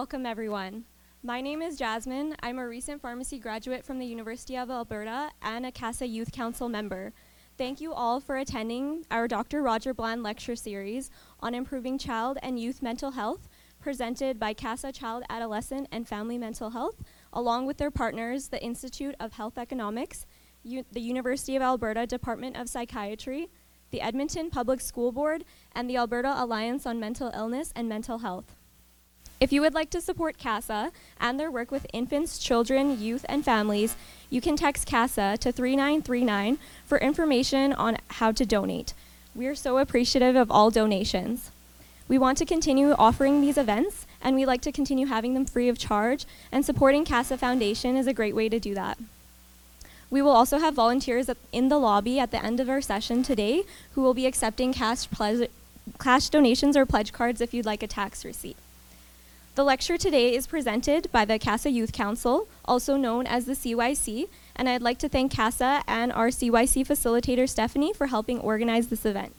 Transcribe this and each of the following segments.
Welcome, everyone. My name is Jasmine. I'm a recent pharmacy graduate from the University of Alberta and a CASA Youth Council member. Thank you all for attending our Dr. Roger Bland lecture series on improving child and youth mental health, presented by CASA Child, Adolescent, and Family Mental Health, along with their partners, the Institute of Health Economics, U- the University of Alberta Department of Psychiatry, the Edmonton Public School Board, and the Alberta Alliance on Mental Illness and Mental Health. If you would like to support CASA and their work with infants, children, youth, and families, you can text CASA to 3939 for information on how to donate. We are so appreciative of all donations. We want to continue offering these events, and we like to continue having them free of charge, and supporting CASA Foundation is a great way to do that. We will also have volunteers in the lobby at the end of our session today who will be accepting cash, cash donations or pledge cards if you'd like a tax receipt. The lecture today is presented by the CASA Youth Council, also known as the CYC, and I'd like to thank CASA and our CYC facilitator Stephanie for helping organize this event.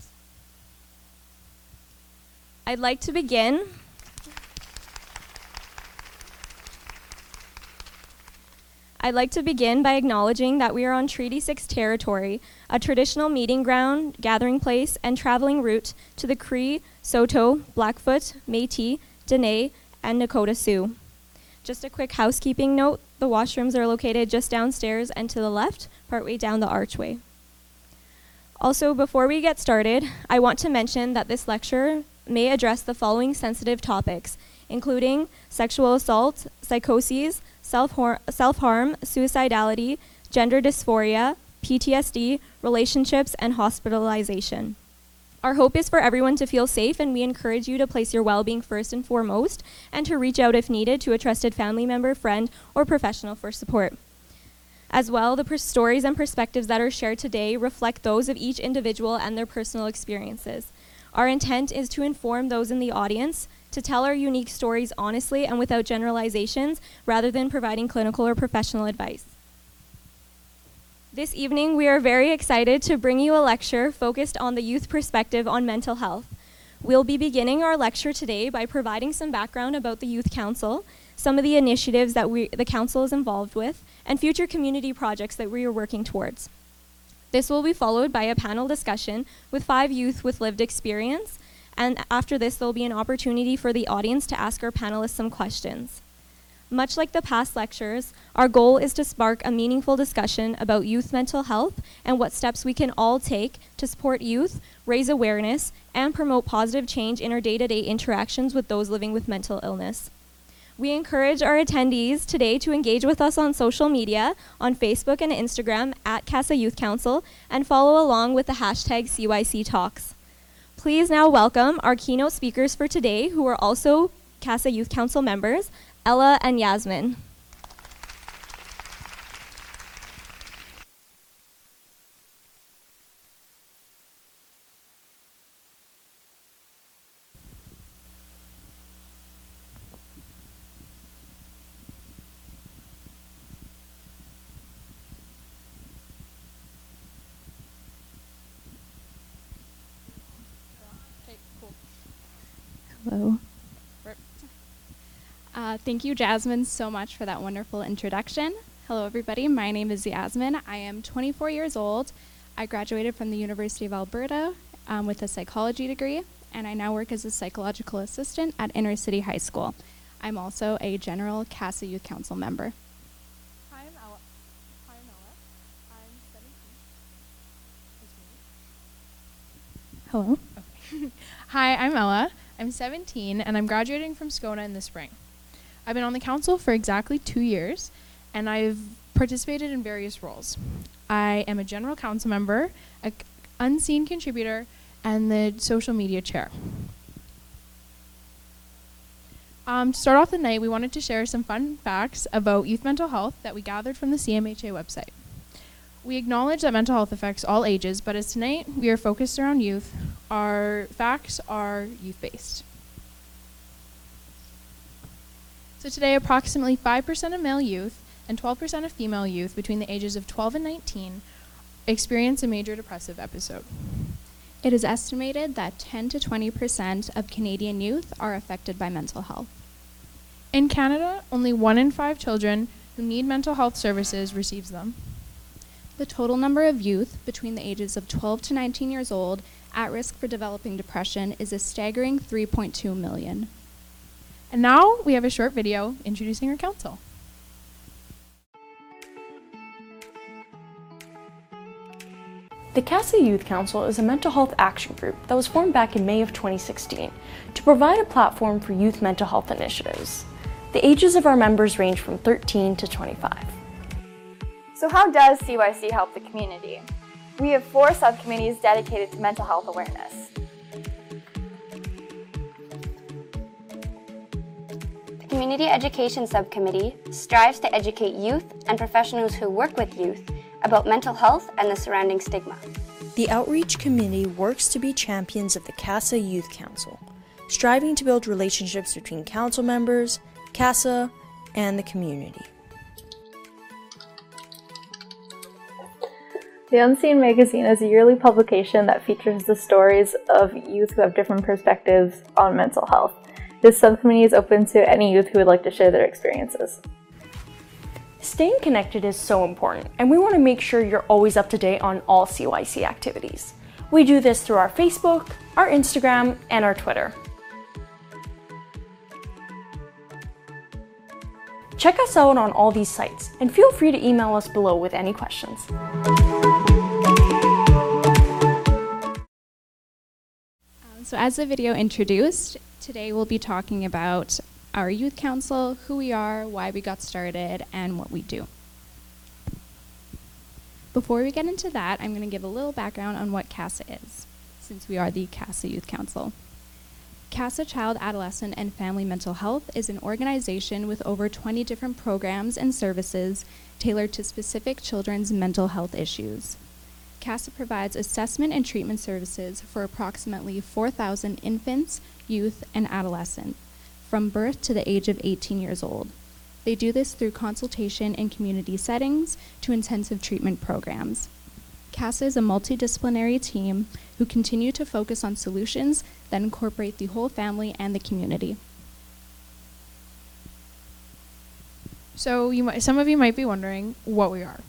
I'd like to begin I'd like to begin by acknowledging that we are on Treaty 6 territory, a traditional meeting ground, gathering place, and traveling route to the Cree, Saulteaux, Blackfoot, Métis, Dene, and Nakota Sioux. Just a quick housekeeping note the washrooms are located just downstairs and to the left, partway down the archway. Also, before we get started, I want to mention that this lecture may address the following sensitive topics, including sexual assault, psychoses, self harm, suicidality, gender dysphoria, PTSD, relationships, and hospitalization. Our hope is for everyone to feel safe, and we encourage you to place your well being first and foremost and to reach out if needed to a trusted family member, friend, or professional for support. As well, the pers- stories and perspectives that are shared today reflect those of each individual and their personal experiences. Our intent is to inform those in the audience, to tell our unique stories honestly and without generalizations, rather than providing clinical or professional advice. This evening, we are very excited to bring you a lecture focused on the youth perspective on mental health. We'll be beginning our lecture today by providing some background about the Youth Council, some of the initiatives that we, the Council is involved with, and future community projects that we are working towards. This will be followed by a panel discussion with five youth with lived experience, and after this, there'll be an opportunity for the audience to ask our panelists some questions. Much like the past lectures, our goal is to spark a meaningful discussion about youth mental health and what steps we can all take to support youth, raise awareness, and promote positive change in our day to day interactions with those living with mental illness. We encourage our attendees today to engage with us on social media on Facebook and Instagram at CASA Youth Council and follow along with the hashtag CYC Talks. Please now welcome our keynote speakers for today, who are also CASA Youth Council members, Ella and Yasmin. Okay, cool. Hello. Uh, thank you, Jasmine, so much for that wonderful introduction. Hello, everybody. My name is Yasmin. I am 24 years old. I graduated from the University of Alberta um, with a psychology degree, and I now work as a psychological assistant at Inner City High School. I'm also a general CASA Youth Council member. Hi, I'm Ella. Hi, I'm Ella. I'm 17. Hello. Hi, I'm Ella. I'm 17 and I'm graduating from SCONA in the spring. I've been on the council for exactly two years and I've participated in various roles. I am a general council member, a c- unseen contributor, and the social media chair. Um, to start off the night, we wanted to share some fun facts about youth mental health that we gathered from the CMHA website. We acknowledge that mental health affects all ages, but as tonight we are focused around youth, our facts are youth based. So today, approximately 5% of male youth and 12% of female youth between the ages of 12 and 19 experience a major depressive episode. It is estimated that 10 to 20 percent of Canadian youth are affected by mental health. In Canada, only one in five children who need mental health services receives them. The total number of youth between the ages of 12 to 19 years old at risk for developing depression is a staggering 3.2 million. And now we have a short video introducing our council. The CASA Youth Council is a mental health action group that was formed back in May of 2016 to provide a platform for youth mental health initiatives. The ages of our members range from 13 to 25. So, how does CYC help the community? We have four subcommittees dedicated to mental health awareness. Community Education Subcommittee strives to educate youth and professionals who work with youth about mental health and the surrounding stigma. The Outreach Committee works to be champions of the CASA Youth Council, striving to build relationships between council members, CASA, and the community. The Unseen magazine is a yearly publication that features the stories of youth who have different perspectives on mental health. This subcommittee is open to any youth who would like to share their experiences. Staying connected is so important, and we want to make sure you're always up to date on all CYC activities. We do this through our Facebook, our Instagram, and our Twitter. Check us out on all these sites, and feel free to email us below with any questions. Um, So, as the video introduced, today we'll be talking about our youth council, who we are, why we got started, and what we do. Before we get into that, I'm going to give a little background on what CASA is, since we are the CASA Youth Council. CASA Child, Adolescent, and Family Mental Health is an organization with over 20 different programs and services tailored to specific children's mental health issues. CASA provides assessment and treatment services for approximately 4,000 infants, youth, and adolescents from birth to the age of 18 years old. They do this through consultation in community settings to intensive treatment programs. CASA is a multidisciplinary team who continue to focus on solutions that incorporate the whole family and the community. So, you might, some of you might be wondering what we are.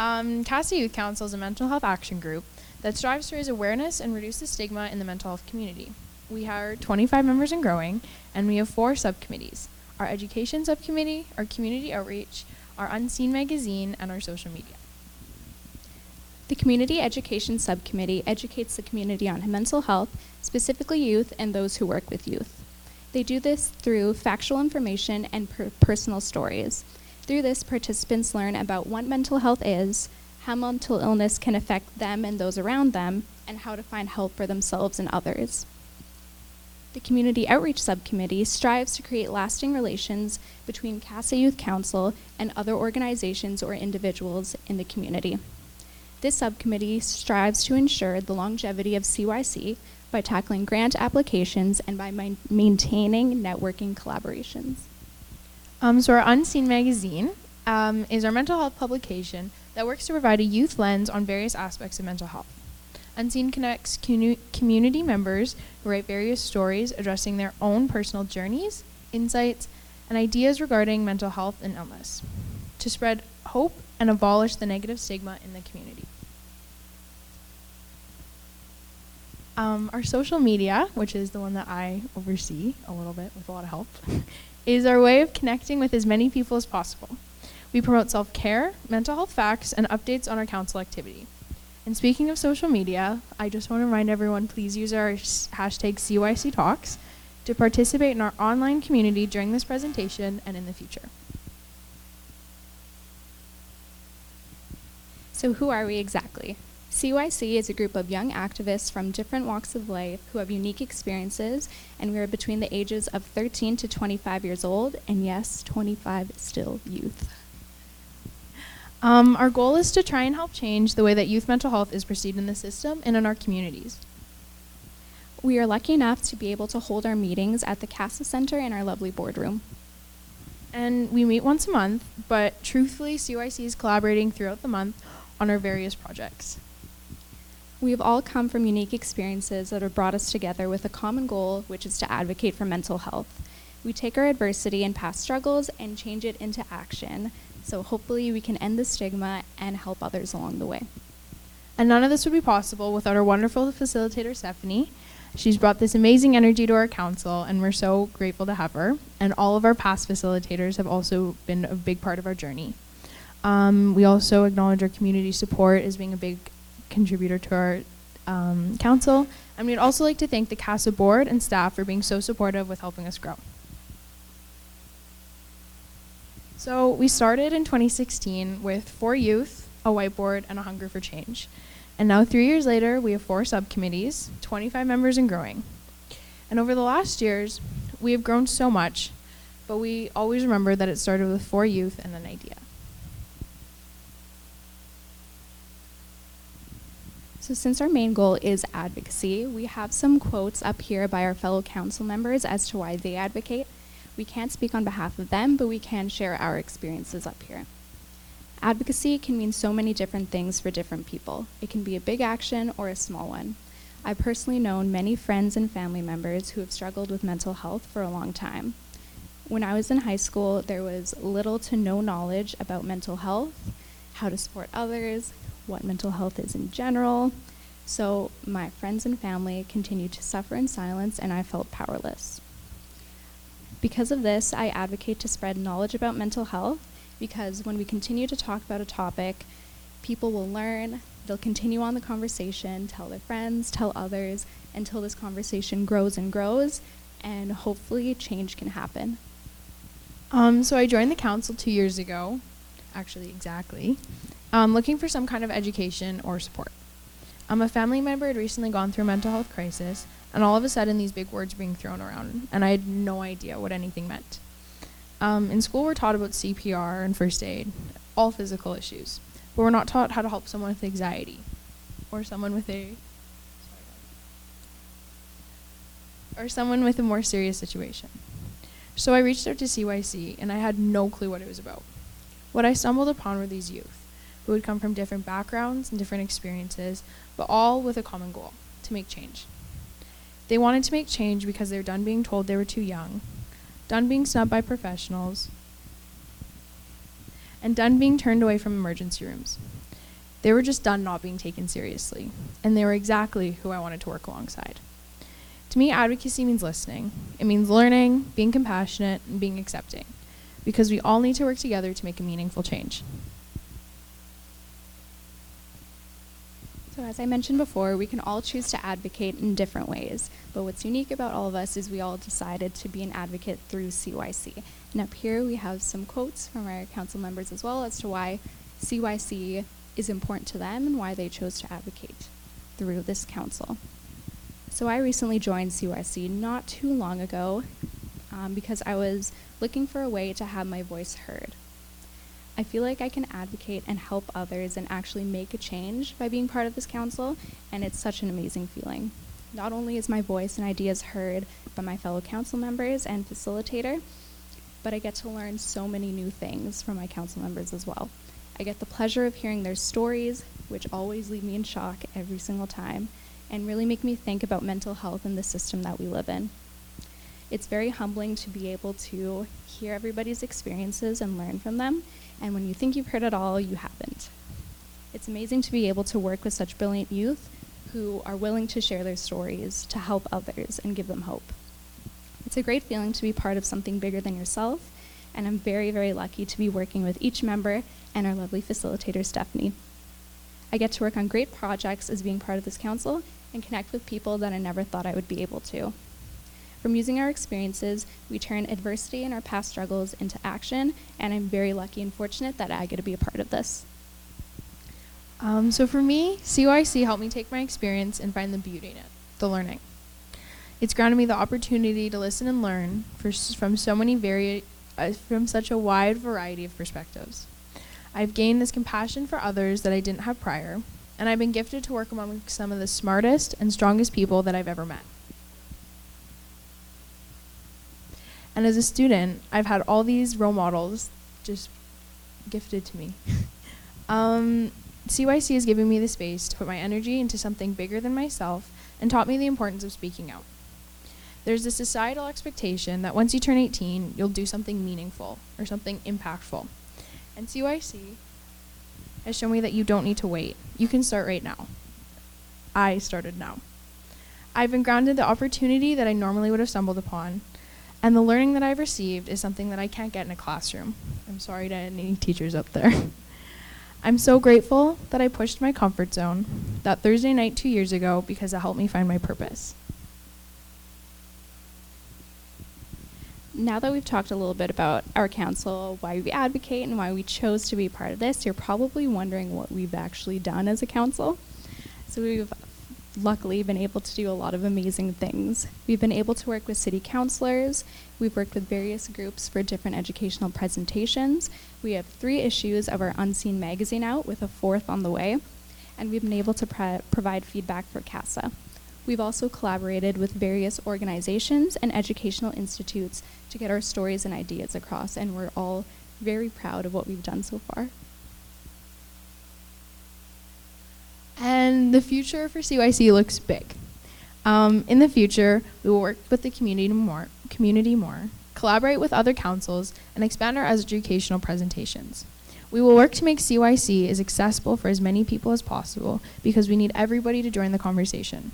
Um, CASA Youth Council is a mental health action group that strives to raise awareness and reduce the stigma in the mental health community. We are 25 members and growing, and we have four subcommittees our education subcommittee, our community outreach, our Unseen magazine, and our social media. The Community Education Subcommittee educates the community on mental health, specifically youth and those who work with youth. They do this through factual information and per- personal stories. Through this, participants learn about what mental health is, how mental illness can affect them and those around them, and how to find help for themselves and others. The Community Outreach Subcommittee strives to create lasting relations between CASA Youth Council and other organizations or individuals in the community. This subcommittee strives to ensure the longevity of CYC by tackling grant applications and by main- maintaining networking collaborations. Um, so, our Unseen magazine um, is our mental health publication that works to provide a youth lens on various aspects of mental health. Unseen connects commu- community members who write various stories addressing their own personal journeys, insights, and ideas regarding mental health and illness to spread hope and abolish the negative stigma in the community. Um, our social media, which is the one that I oversee a little bit with a lot of help, is our way of connecting with as many people as possible. We promote self care, mental health facts, and updates on our council activity. And speaking of social media, I just want to remind everyone please use our hashtag CYC Talks to participate in our online community during this presentation and in the future. So, who are we exactly? CYC is a group of young activists from different walks of life who have unique experiences, and we are between the ages of 13 to 25 years old, and yes, 25 is still youth. Um, our goal is to try and help change the way that youth mental health is perceived in the system and in our communities. We are lucky enough to be able to hold our meetings at the CASA Center in our lovely boardroom. And we meet once a month, but truthfully, CYC is collaborating throughout the month on our various projects. We have all come from unique experiences that have brought us together with a common goal, which is to advocate for mental health. We take our adversity and past struggles and change it into action. So hopefully we can end the stigma and help others along the way. And none of this would be possible without our wonderful facilitator, Stephanie. She's brought this amazing energy to our council, and we're so grateful to have her. And all of our past facilitators have also been a big part of our journey. Um, we also acknowledge our community support as being a big contributor to our um, council. And we'd also like to thank the CASA board and staff for being so supportive with helping us grow. So we started in 2016 with four youth, a whiteboard, and a hunger for change. And now, three years later, we have four subcommittees, 25 members, and growing. And over the last years, we have grown so much, but we always remember that it started with four youth and an idea. So, since our main goal is advocacy, we have some quotes up here by our fellow council members as to why they advocate. We can't speak on behalf of them, but we can share our experiences up here. Advocacy can mean so many different things for different people. It can be a big action or a small one. I've personally known many friends and family members who have struggled with mental health for a long time. When I was in high school, there was little to no knowledge about mental health, how to support others, what mental health is in general. So my friends and family continued to suffer in silence, and I felt powerless. Because of this, I advocate to spread knowledge about mental health because when we continue to talk about a topic, people will learn, they'll continue on the conversation, tell their friends, tell others, until this conversation grows and grows, and hopefully change can happen. Um, so I joined the council two years ago, actually exactly, um, looking for some kind of education or support. Um, a family member had recently gone through a mental health crisis, and all of a sudden these big words being thrown around, and I had no idea what anything meant. Um, in school, we're taught about CPR and first aid, all physical issues, but we're not taught how to help someone with anxiety, or someone with a, or someone with a more serious situation. So I reached out to CYC, and I had no clue what it was about. What I stumbled upon were these youth, who had come from different backgrounds and different experiences, but all with a common goal to make change. They wanted to make change because they were done being told they were too young, done being snubbed by professionals, and done being turned away from emergency rooms. They were just done not being taken seriously, and they were exactly who I wanted to work alongside. To me, advocacy means listening. It means learning, being compassionate, and being accepting, because we all need to work together to make a meaningful change. So, as I mentioned before, we can all choose to advocate in different ways. But what's unique about all of us is we all decided to be an advocate through CYC. And up here we have some quotes from our council members as well as to why CYC is important to them and why they chose to advocate through this council. So, I recently joined CYC not too long ago um, because I was looking for a way to have my voice heard. I feel like I can advocate and help others and actually make a change by being part of this council, and it's such an amazing feeling. Not only is my voice and ideas heard by my fellow council members and facilitator, but I get to learn so many new things from my council members as well. I get the pleasure of hearing their stories, which always leave me in shock every single time, and really make me think about mental health and the system that we live in. It's very humbling to be able to hear everybody's experiences and learn from them and when you think you've heard it all, you haven't. It's amazing to be able to work with such brilliant youth who are willing to share their stories to help others and give them hope. It's a great feeling to be part of something bigger than yourself, and I'm very, very lucky to be working with each member and our lovely facilitator, Stephanie. I get to work on great projects as being part of this council and connect with people that I never thought I would be able to. From using our experiences, we turn adversity and our past struggles into action, and I'm very lucky and fortunate that I get to be a part of this. Um, so for me, CYC helped me take my experience and find the beauty in it, the learning. It's granted me the opportunity to listen and learn from so many vari- uh, from such a wide variety of perspectives. I've gained this compassion for others that I didn't have prior, and I've been gifted to work among some of the smartest and strongest people that I've ever met. And as a student, I've had all these role models just gifted to me. um, CYC has given me the space to put my energy into something bigger than myself and taught me the importance of speaking out. There's a societal expectation that once you turn 18, you'll do something meaningful or something impactful. And CYC has shown me that you don't need to wait. You can start right now. I started now. I've been grounded the opportunity that I normally would have stumbled upon, and the learning that I've received is something that I can't get in a classroom. I'm sorry to any teachers up there. I'm so grateful that I pushed my comfort zone that Thursday night two years ago because it helped me find my purpose. Now that we've talked a little bit about our council, why we advocate, and why we chose to be part of this, you're probably wondering what we've actually done as a council. So we've luckily been able to do a lot of amazing things. We've been able to work with city councilors. We've worked with various groups for different educational presentations. We have three issues of our Unseen magazine out, with a fourth on the way. And we've been able to provide feedback for CASA. We've also collaborated with various organizations and educational institutes to get our stories and ideas across, and we're all very proud of what we've done so far. And the future for CYC looks big. Um, in the future, we will work with the community more, community more, collaborate with other councils, and expand our educational presentations. We will work to make CYC as accessible for as many people as possible because we need everybody to join the conversation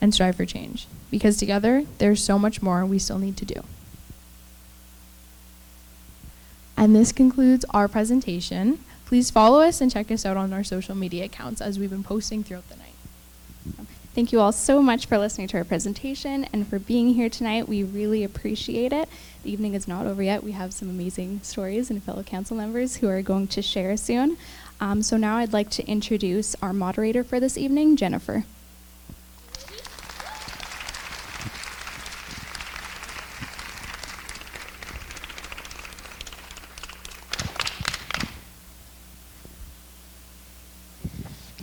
and strive for change. Because together, there's so much more we still need to do. And this concludes our presentation. Please follow us and check us out on our social media accounts as we've been posting throughout the night. Thank you all so much for listening to our presentation and for being here tonight. We really appreciate it. The evening is not over yet. We have some amazing stories and fellow council members who are going to share soon. Um, so now I'd like to introduce our moderator for this evening, Jennifer.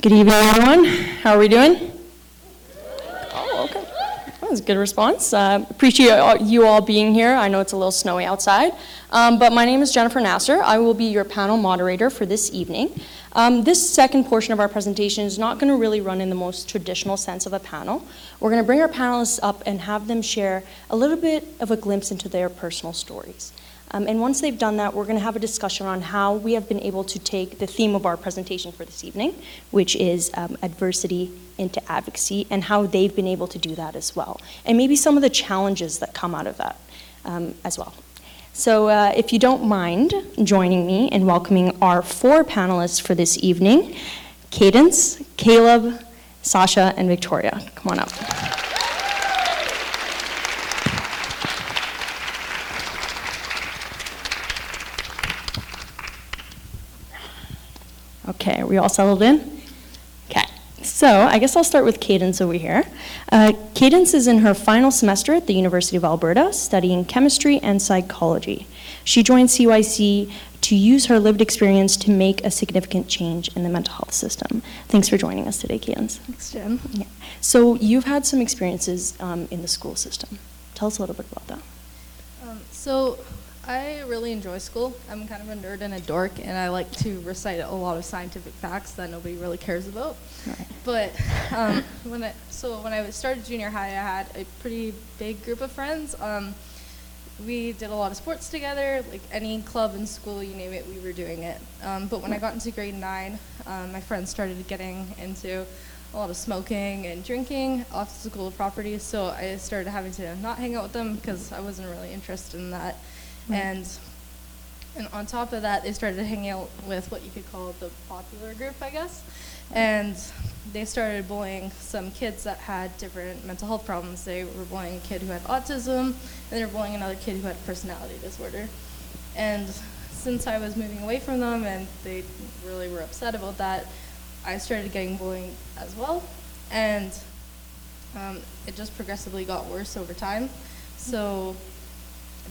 Good evening, everyone. How are we doing? Oh, okay. That was a good response. Uh, appreciate you all being here. I know it's a little snowy outside. Um, but my name is Jennifer Nasser. I will be your panel moderator for this evening. Um, this second portion of our presentation is not going to really run in the most traditional sense of a panel. We're going to bring our panelists up and have them share a little bit of a glimpse into their personal stories. Um, and once they've done that, we're going to have a discussion on how we have been able to take the theme of our presentation for this evening, which is um, adversity into advocacy, and how they've been able to do that as well. And maybe some of the challenges that come out of that um, as well. So, uh, if you don't mind joining me in welcoming our four panelists for this evening Cadence, Caleb, Sasha, and Victoria. Come on up. Okay, are we all settled in? Okay, so I guess I'll start with Cadence over here. Uh, Cadence is in her final semester at the University of Alberta studying chemistry and psychology. She joined CYC to use her lived experience to make a significant change in the mental health system. Thanks for joining us today, Cadence. Thanks, Jen. Yeah. So you've had some experiences um, in the school system. Tell us a little bit about that. Um, so, I really enjoy school. I'm kind of a nerd and a dork, and I like to recite a lot of scientific facts that nobody really cares about. Right. But um, when I so when I started junior high, I had a pretty big group of friends. Um, we did a lot of sports together, like any club in school, you name it, we were doing it. Um, but when I got into grade nine, um, my friends started getting into a lot of smoking and drinking off the school property, so I started having to not hang out with them because I wasn't really interested in that. And and on top of that, they started hanging out with what you could call the popular group, I guess. And they started bullying some kids that had different mental health problems. They were bullying a kid who had autism, and they were bullying another kid who had personality disorder. And since I was moving away from them and they really were upset about that, I started getting bullying as well. And um, it just progressively got worse over time. So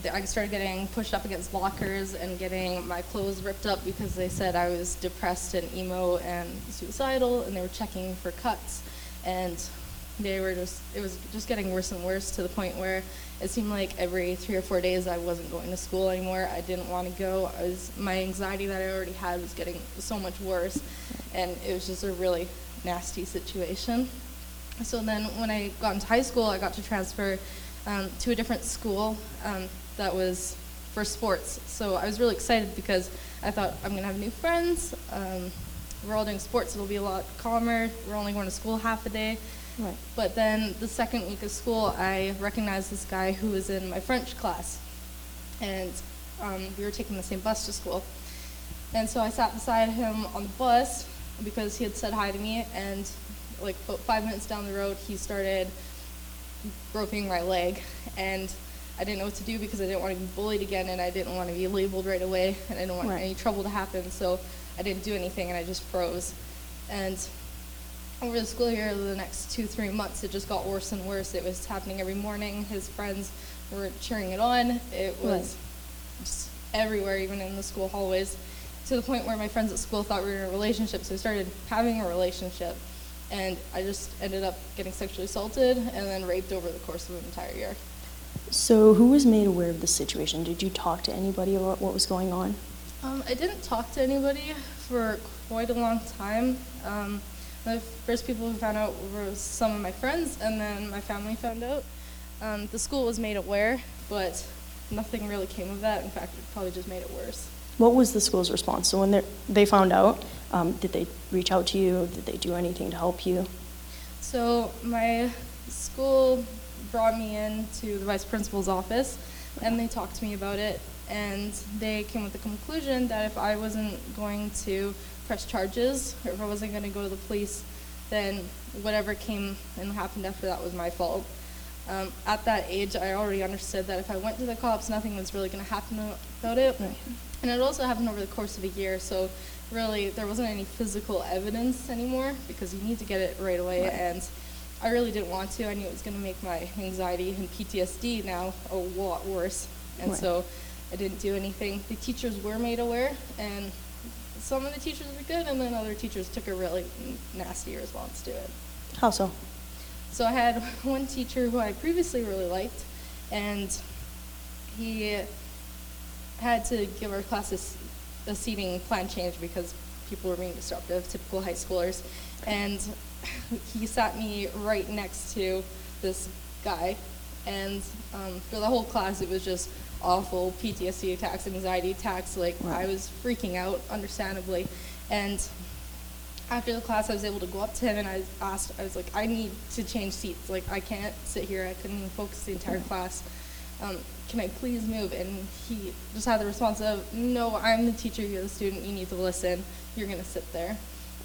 I started getting pushed up against lockers and getting my clothes ripped up because they said I was depressed and emo and suicidal, and they were checking for cuts, and they were just it was just getting worse and worse to the point where it seemed like every three or four days I wasn't going to school anymore. I didn't want to go. I was my anxiety that I already had was getting so much worse, and it was just a really nasty situation. So then when I got into high school, I got to transfer um, to a different school um, that was for sports. So I was really excited because I thought I'm going to have new friends. Um, we're all doing sports, it'll be a lot calmer. We're only going to school half a day. Right. But then the second week of school, I recognized this guy who was in my French class. And um, we were taking the same bus to school. And so I sat beside him on the bus because he had said hi to me. And like about five minutes down the road, he started groping my leg. And I didn't know what to do because I didn't want to be bullied again and I didn't want to be labeled right away and I didn't want Right. any trouble to happen. So I didn't do anything and I just froze. And over the school year, the next two, three months, it just got worse and worse. It was happening every morning. His friends were cheering it on. It was just everywhere, even in the school hallways, to the point where my friends at school thought we were in a relationship. So we started having a relationship. And I just ended up getting sexually assaulted and then raped over the course of an entire year. So who was made aware of the situation? Did you talk to anybody about what was going on? Um, I didn't talk to anybody for quite a long time. Um, the first people who found out were some of my friends, and then my family found out. Um, the school was made aware, but nothing really came of that. In fact, it probably just made it worse. What was the school's response? So when they they found out, um, did they reach out to you? Did they do anything to help you? So my school brought me in to the vice principal's office, and they talked to me about it. And they came with the conclusion that if I wasn't going to press charges, or if I wasn't going to go to the police, then whatever came and happened after that was my fault. Um, at that age, I already understood that if I went to the cops, nothing was really going to happen about it. Right. And it also happened over the course of a year, so really there wasn't any physical evidence anymore because you need to get it right away. Right. And I really didn't want to. I knew it was going to make my anxiety and PTSD now a lot worse. And Right. so I didn't do anything. The teachers were made aware, and some of the teachers were good, and then other teachers took a really nasty response to it. How so? So I had one teacher who I previously really liked, and he had to give our class a seating plan change because people were being disruptive, typical high schoolers. And he sat me right next to this guy, and um, for the whole class, it was just awful PTSD attacks, anxiety attacks. Like I was freaking out, understandably, and after the class, I was able to go up to him and I asked, I was like, I need to change seats. Like, I can't sit here. I couldn't even focus the entire class. Um, can I please move? And he just had the response of, No, I'm the teacher. You're the student. You need to listen. You're going to sit there.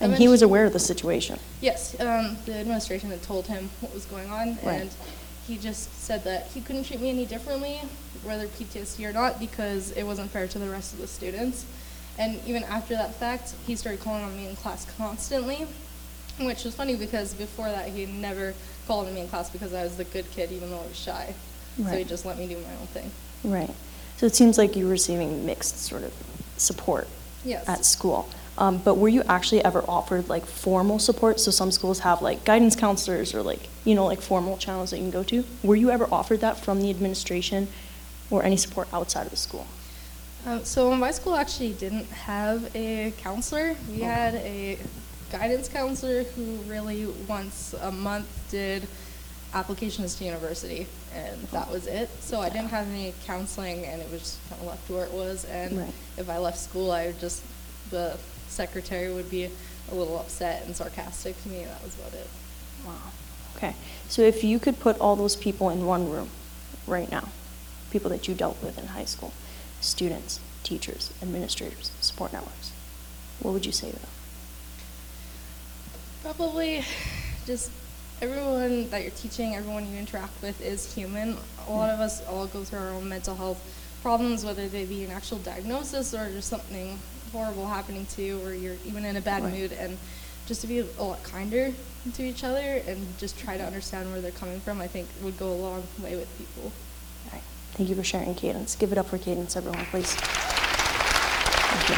And he was aware of the situation. Yes, um, the administration had told him what was going on, Right. and he just said that he couldn't treat me any differently, whether PTSD or not, because it wasn't fair to the rest of the students. And even after that fact, he started calling on me in class constantly, which was funny because before that he never called on me in class because I was the good kid, even though I was shy. So he Right. just let me do my own thing. Right. So it seems like you were receiving mixed sort of support Yes. at school. Um, but were you actually ever offered like formal support? So some schools have like guidance counselors or like, you know, like formal channels that you can go to. Were you ever offered that from the administration or any support outside of the school? Um, so my school actually didn't have a counselor. We Oh. had a guidance counselor who really once a month did applications to university, and that was it. So I didn't have any counseling, and it was just kind of left where it was. And Right. if I left school, I would just the secretary would be a little upset and sarcastic to me. That was about it. Wow. Okay. So if you could put all those people in one room right now, people that you dealt with in high school, students, teachers, administrators, support networks, what would you say to them? Probably just everyone that you're teaching, everyone you interact with is human. A lot of us all go through our own mental health problems, whether they be an actual diagnosis or just something horrible happening to you or you're even in a bad Right. mood. And just to be a lot kinder to each other and just try to understand where they're coming from, I think would go a long way with people. All right. Thank you for sharing, Cadence. Give it up for Cadence, everyone, please. Thank you.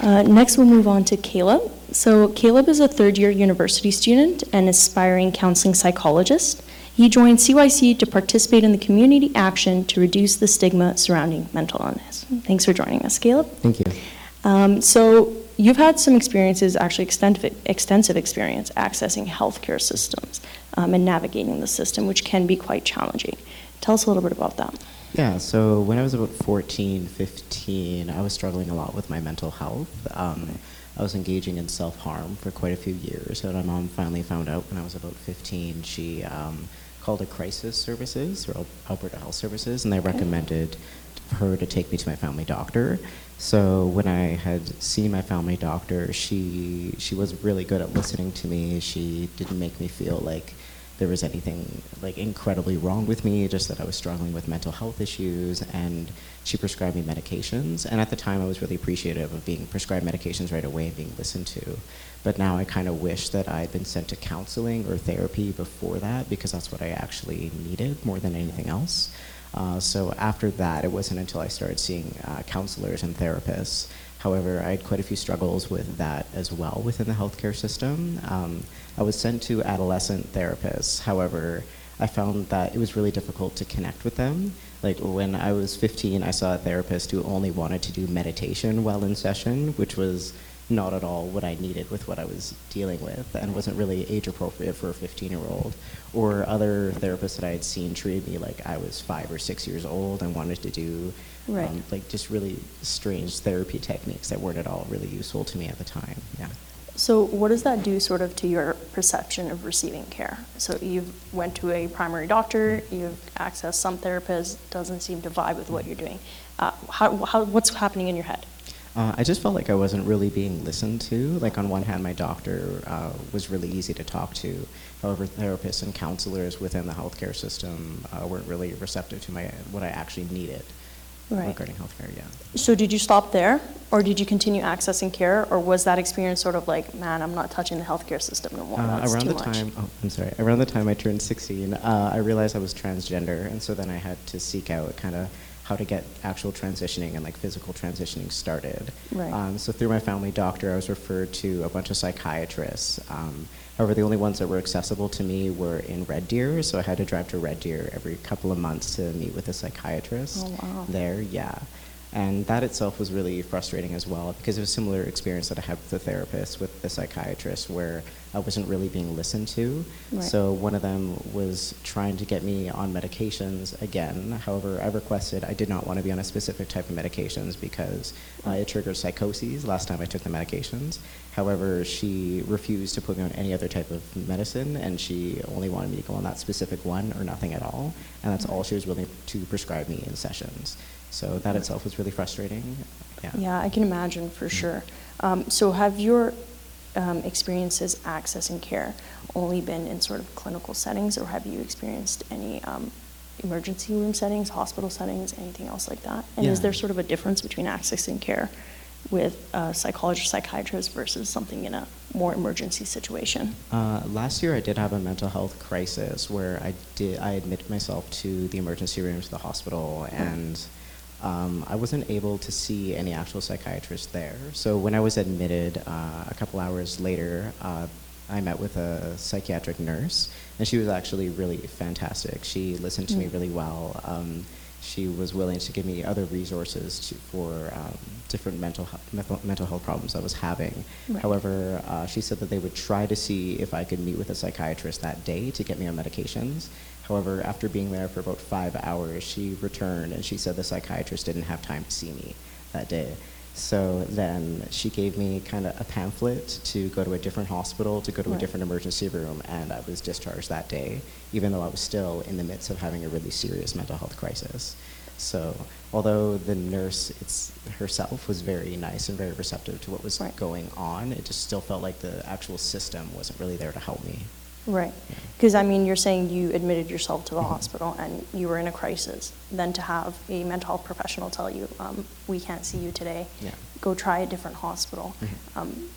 Uh, next, we'll move on to Caleb. So, Caleb is a third year university student and aspiring counseling psychologist. He joined CYC to participate in the community action to reduce the stigma surrounding mental illness. Thanks for joining us, Caleb. Thank you. Um, so, you've had some experiences, actually extensive, extensive experience accessing healthcare systems um, and navigating the system, which can be quite challenging. Tell us a little bit about that. Yeah, so when I was about 14, 15, I was struggling a lot with my mental health. Um, I was engaging in self harm for quite a few years. And my mom finally found out when I was about 15. She um, called a crisis services, or Alberta Health Services, and they recommended her to take me to my family doctor. So when I had seen my family doctor, she she was really good at listening to me. She didn't make me feel like there was anything like incredibly wrong with me, just that I was struggling with mental health issues, and she prescribed me medications. And at the time, I was really appreciative of being prescribed medications right away and being listened to. But now I kind of wish that I'd been sent to counseling or therapy before that, because that's what I actually needed more than anything else. Uh, so after that, it wasn't until I started seeing uh, counselors and therapists. However, I had quite a few struggles with that as well within the healthcare system. Um, I was sent to adolescent therapists. However, I found that it was really difficult to connect with them. Like when I was 15, I saw a therapist who only wanted to do meditation while in session, which was not at all what I needed with what I was dealing with and wasn't really age appropriate for a 15 year old. Or other therapists that I had seen treated me like I was five or six years old and wanted to do Right. um, like just really strange therapy techniques that weren't at all really useful to me at the time. Yeah. So, what does that do sort of to your perception of receiving care? So, you've went to a primary doctor, you've accessed some therapist, doesn't seem to vibe with what you're doing. Uh, how, how, what's happening in your head? Uh, I just felt like I wasn't really being listened to. Like on one hand, my doctor uh, was really easy to talk to. However, therapists and counselors within the healthcare system uh, weren't really receptive to my what I actually needed Right. regarding healthcare. Yeah. So, did you stop there, or did you continue accessing care, or was that experience sort of like, man, I'm not touching the healthcare system no more? Uh, around the much. time, oh, I'm sorry. Around the time I turned 16, uh, I realized I was transgender, and so then I had to seek out kind of how to get actual transitioning and like physical transitioning started. Right. Um, so through my family doctor, I was referred to a bunch of psychiatrists. Um, however, the only ones that were accessible to me were in Red Deer, so I had to drive to Red Deer every couple of months to meet with a psychiatrist Oh, wow. there. Yeah. And that itself was really frustrating as well because it was a similar experience that I had with the therapist, with the psychiatrist, where I wasn't really being listened to. Right. So one of them was trying to get me on medications again. However, I requested I did not want to be on a specific type of medications because uh, it triggered psychoses last time I took the medications. However, she refused to put me on any other type of medicine, and she only wanted me to go on that specific one or nothing at all. And that's all she was willing to prescribe me in sessions. So that itself was really frustrating. Yeah. Yeah, I can imagine for sure. Um, so, have your um, experiences accessing care only been in sort of clinical settings, or have you experienced any um, emergency room settings, hospital settings, anything else like that? And is there sort of a difference between accessing care with a psychologist, psychiatrist versus something in a more emergency situation? Uh, last year, I did have a mental health crisis where I did I admitted myself to the emergency room to the hospital, and um, I wasn't able to see any actual psychiatrist there. So when I was admitted, uh, a couple hours later, uh, I met with a psychiatric nurse, and she was actually really fantastic. She listened to me Mm. really well. Um, she was willing to give me other resources to, for um, different mental, he- mental mental health problems I was having. Right. However, uh, she said that they would try to see if I could meet with a psychiatrist that day to get me on medications. However, after being there for about five hours, she returned and she said the psychiatrist didn't have time to see me that day. So then she gave me kind of a pamphlet to go to a different hospital, to go to Right. a different emergency room, and I was discharged that day, even though I was still in the midst of having a really serious mental health crisis. So, although the nurse it's, herself was very nice and very receptive to what was Right. going on, it just still felt like the actual system wasn't really there to help me. Right. Because, I mean, you're saying you admitted yourself to the hospital and you were in a crisis. Then to have a mental health professional tell you, um, we can't see you today, Yeah. go try a different hospital. Mhm. Um,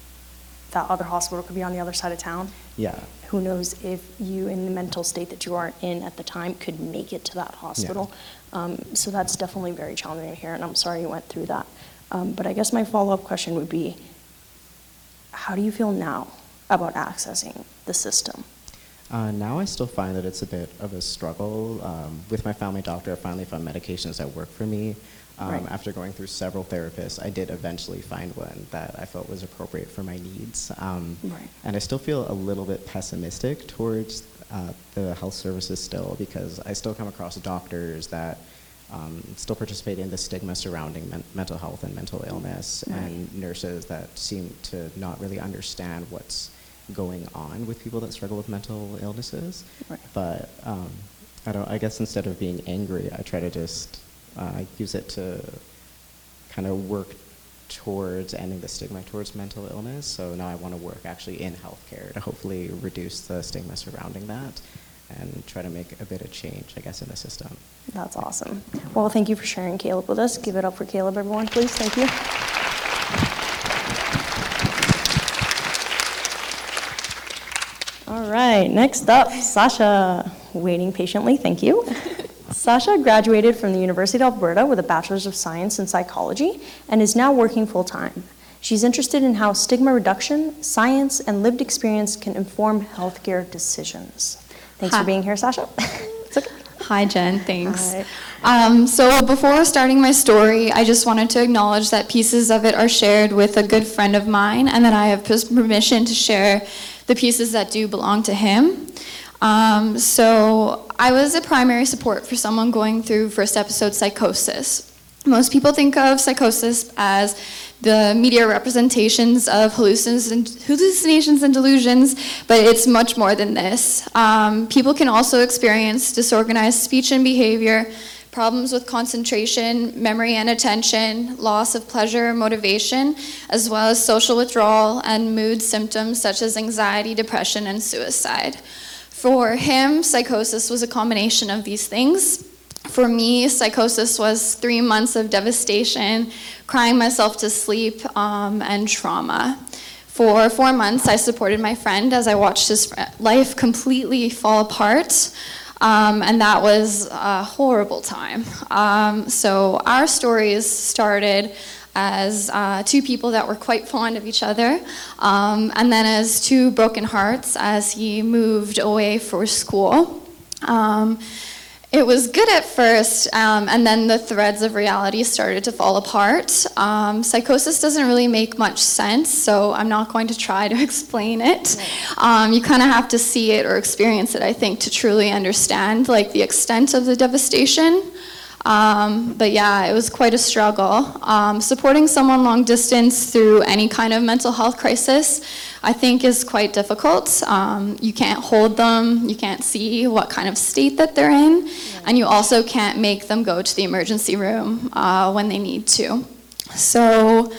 that other hospital could be on the other side of town. Yeah. Who knows if you, in the mental state that you are in at the time, could make it to that hospital. Um, so that's definitely very challenging to hear, and I'm sorry you went through that. Um, but I guess my follow up question would be how do you feel now about accessing the system? Uh, now I still find that it's a bit of a struggle. Um, with my family doctor, I finally found medications that work for me. Um, Right. After going through several therapists, I did eventually find one that I felt was appropriate for my needs. Um, Right. And I still feel a little bit pessimistic towards uh, the health services still because I still come across doctors that um, still participate in the stigma surrounding men- mental health and mental illness, Right. and nurses that seem to not really understand what's going on with people that struggle with mental illnesses. Right. But um, I don't. I guess instead of being angry, I try to just uh, use it to kind of work towards ending the stigma towards mental illness. So now I want to work actually in healthcare to hopefully reduce the stigma surrounding that and try to make a bit of change, I guess, in the system. That's awesome. Well, thank you for sharing Caleb with us. Give it up for Caleb, everyone, please. Thank you. All right, next up, Sasha. Waiting patiently, thank you. Sasha graduated from the University of Alberta with a Bachelor's of Science in Psychology and is now working full time. She's interested in how stigma reduction, science, and lived experience can inform healthcare decisions. Thanks Hi. for being here, Sasha. It's okay. Hi, Jen. Thanks. Hi. Um, so, before starting my story, I just wanted to acknowledge that pieces of it are shared with a good friend of mine, and that I have permission to share the pieces that do belong to him. Um, so, I was a primary support for someone going through first episode psychosis. Most people think of psychosis as the media representations of hallucinations and, delusions, but it's much more than this. Um, people can also experience disorganized speech and behavior, problems with concentration, memory and attention, loss of pleasure, motivation, as well as social withdrawal and mood symptoms such as anxiety, depression, and suicide. For him, psychosis was a combination of these things. For me, psychosis was three months of devastation, crying myself to sleep, um, and trauma. For four months, I supported my friend as I watched his life completely fall apart. Um, and that was a horrible time. Um, so, our stories started as uh, two people that were quite fond of each other, um, and then as two broken hearts as he moved away for school. It was good at first, um, and then the threads of reality started to fall apart. Um, psychosis doesn't really make much sense, so I'm not going to try to explain it. Um, you kind of have to see it or experience it, I think, to truly understand like the extent of the devastation. Um, but yeah, it was quite a struggle. Um, supporting someone long distance through any kind of mental health crisis, I think, is quite difficult. Um, you can't hold them, you can't see what kind of state that they're in, and you also can't make them go to the emergency room uh, when they need to. So,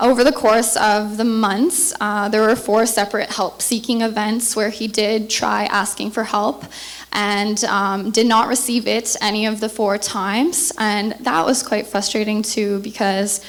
over the course of the months, uh, there were four separate help seeking events where he did try asking for help and um, did not receive it any of the four times. And that was quite frustrating too because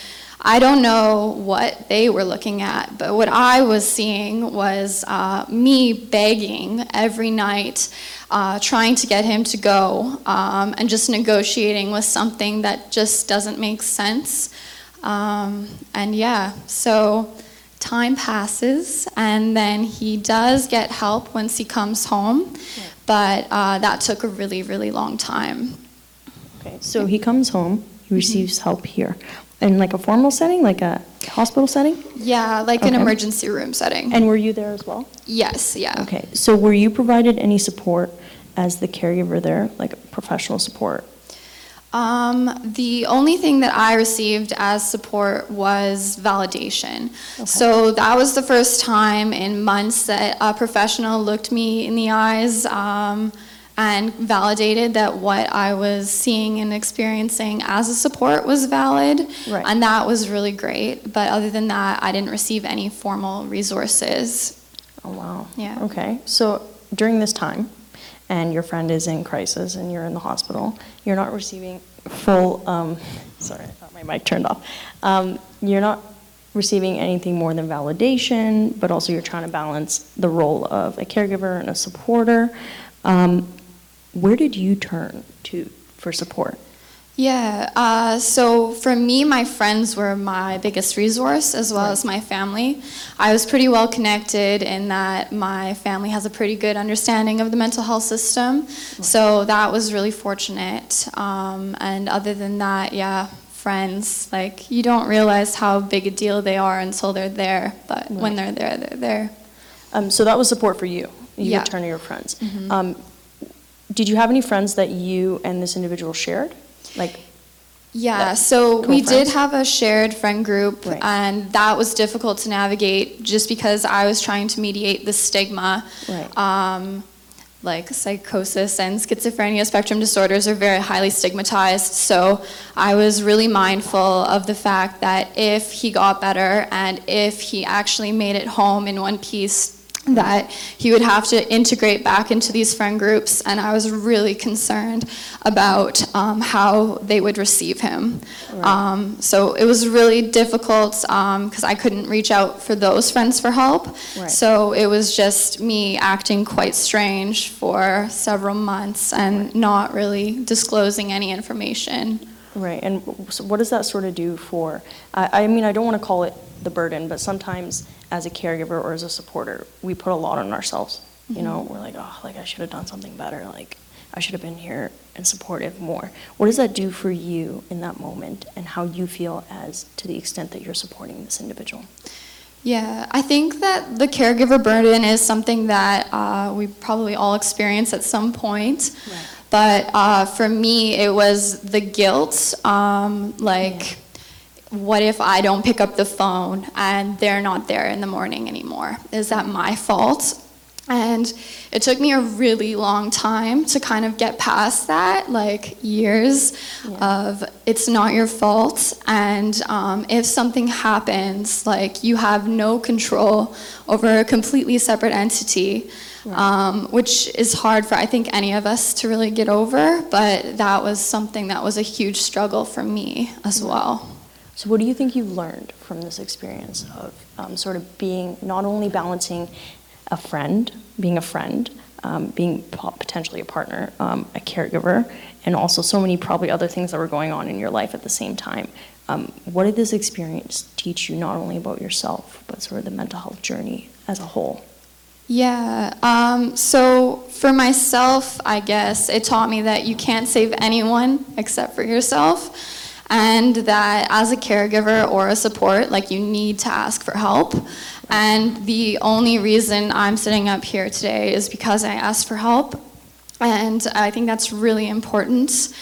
I don't know what they were looking at, but what I was seeing was uh, me begging every night, uh, trying to get him to go, um, and just negotiating with something that just doesn't make sense. Um, and yeah, so time passes, and then he does get help once he comes home, but uh, that took a really, really long time. Okay, so he comes home, he receives help here. In like a formal setting, like a hospital setting? Yeah, like an Okay. emergency room setting. And were you there as well? yes, yeah. Okay, so were you provided any support as the caregiver there, like professional support? Um, the only thing that I received as support was validation. So that was the first time in months that a professional looked me in the eyes um, and validated that what I was seeing and experiencing as a support was valid. Right. And that was really great. But other than that, I didn't receive any formal resources. Oh, wow. Yeah. Okay, so during this time, and your friend is in crisis and you're in the hospital, you're not receiving full, um, sorry, I thought my mic turned off. Um, you're not receiving anything more than validation, but also you're trying to balance the role of a caregiver and a supporter. Um, where did you turn to for support? Yeah, uh, so for me, my friends were my biggest resource as well as my family. I was pretty well connected in that my family has a pretty good understanding of the mental health system, so that was really fortunate. Um, and other than that, yeah, friends, like you don't realize how big a deal they are until they're there, but when they're there, they're there. Um, so that was support for you. You Yeah. would turn to your friends. Mhm. Um, did you have any friends that you and this individual shared? Like, Yeah, so we did have a shared friend group, Right. and that was difficult to navigate just because I was trying to mediate the stigma. Right. Um, like psychosis and schizophrenia spectrum disorders are very highly stigmatized. So I was really mindful of the fact that if he got better and if he actually made it home in one piece, that he would have to integrate back into these friend groups, and I was really concerned about um, how they would receive him. Um, so it was really difficult because I couldn't reach out for those friends for help. Right. So it was just me acting quite strange for several months and not really disclosing any information. right, and so what does that sort of do for, I, I mean, I don't want to call it the burden, but sometimes as a caregiver or as a supporter, we put a lot on ourselves. You know, we're like, oh, like I should have done something better. Like I should have been here and supportive more. What does that do for you in that moment and how you feel as to the extent that you're supporting this individual? Yeah, I think that the caregiver burden is something that uh, we probably all experience at some point. But uh, for me, it was the guilt. Um, like, what if I don't pick up the phone and they're not there in the morning anymore? Is that my fault? And it took me a really long time to kind of get past that, like years of it's not your fault. And um, if something happens, like you have no control over a completely separate entity, um, which is hard for I think any of us to really get over. But that was something that was a huge struggle for me as well. So, what do you think you've learned from this experience of um, sort of being not only balancing a friend, being a friend, um, being potentially a partner, um, a caregiver, and also so many probably other things that were going on in your life at the same time? Um, what did this experience teach you not only about yourself, but sort of the mental health journey as a whole? Yeah. Um, so for myself, I guess it taught me that you can't save anyone except for yourself, and that as a caregiver or a support, like you need to ask for help. And the only reason I'm sitting up here today is because I asked for help, and I think that's really important.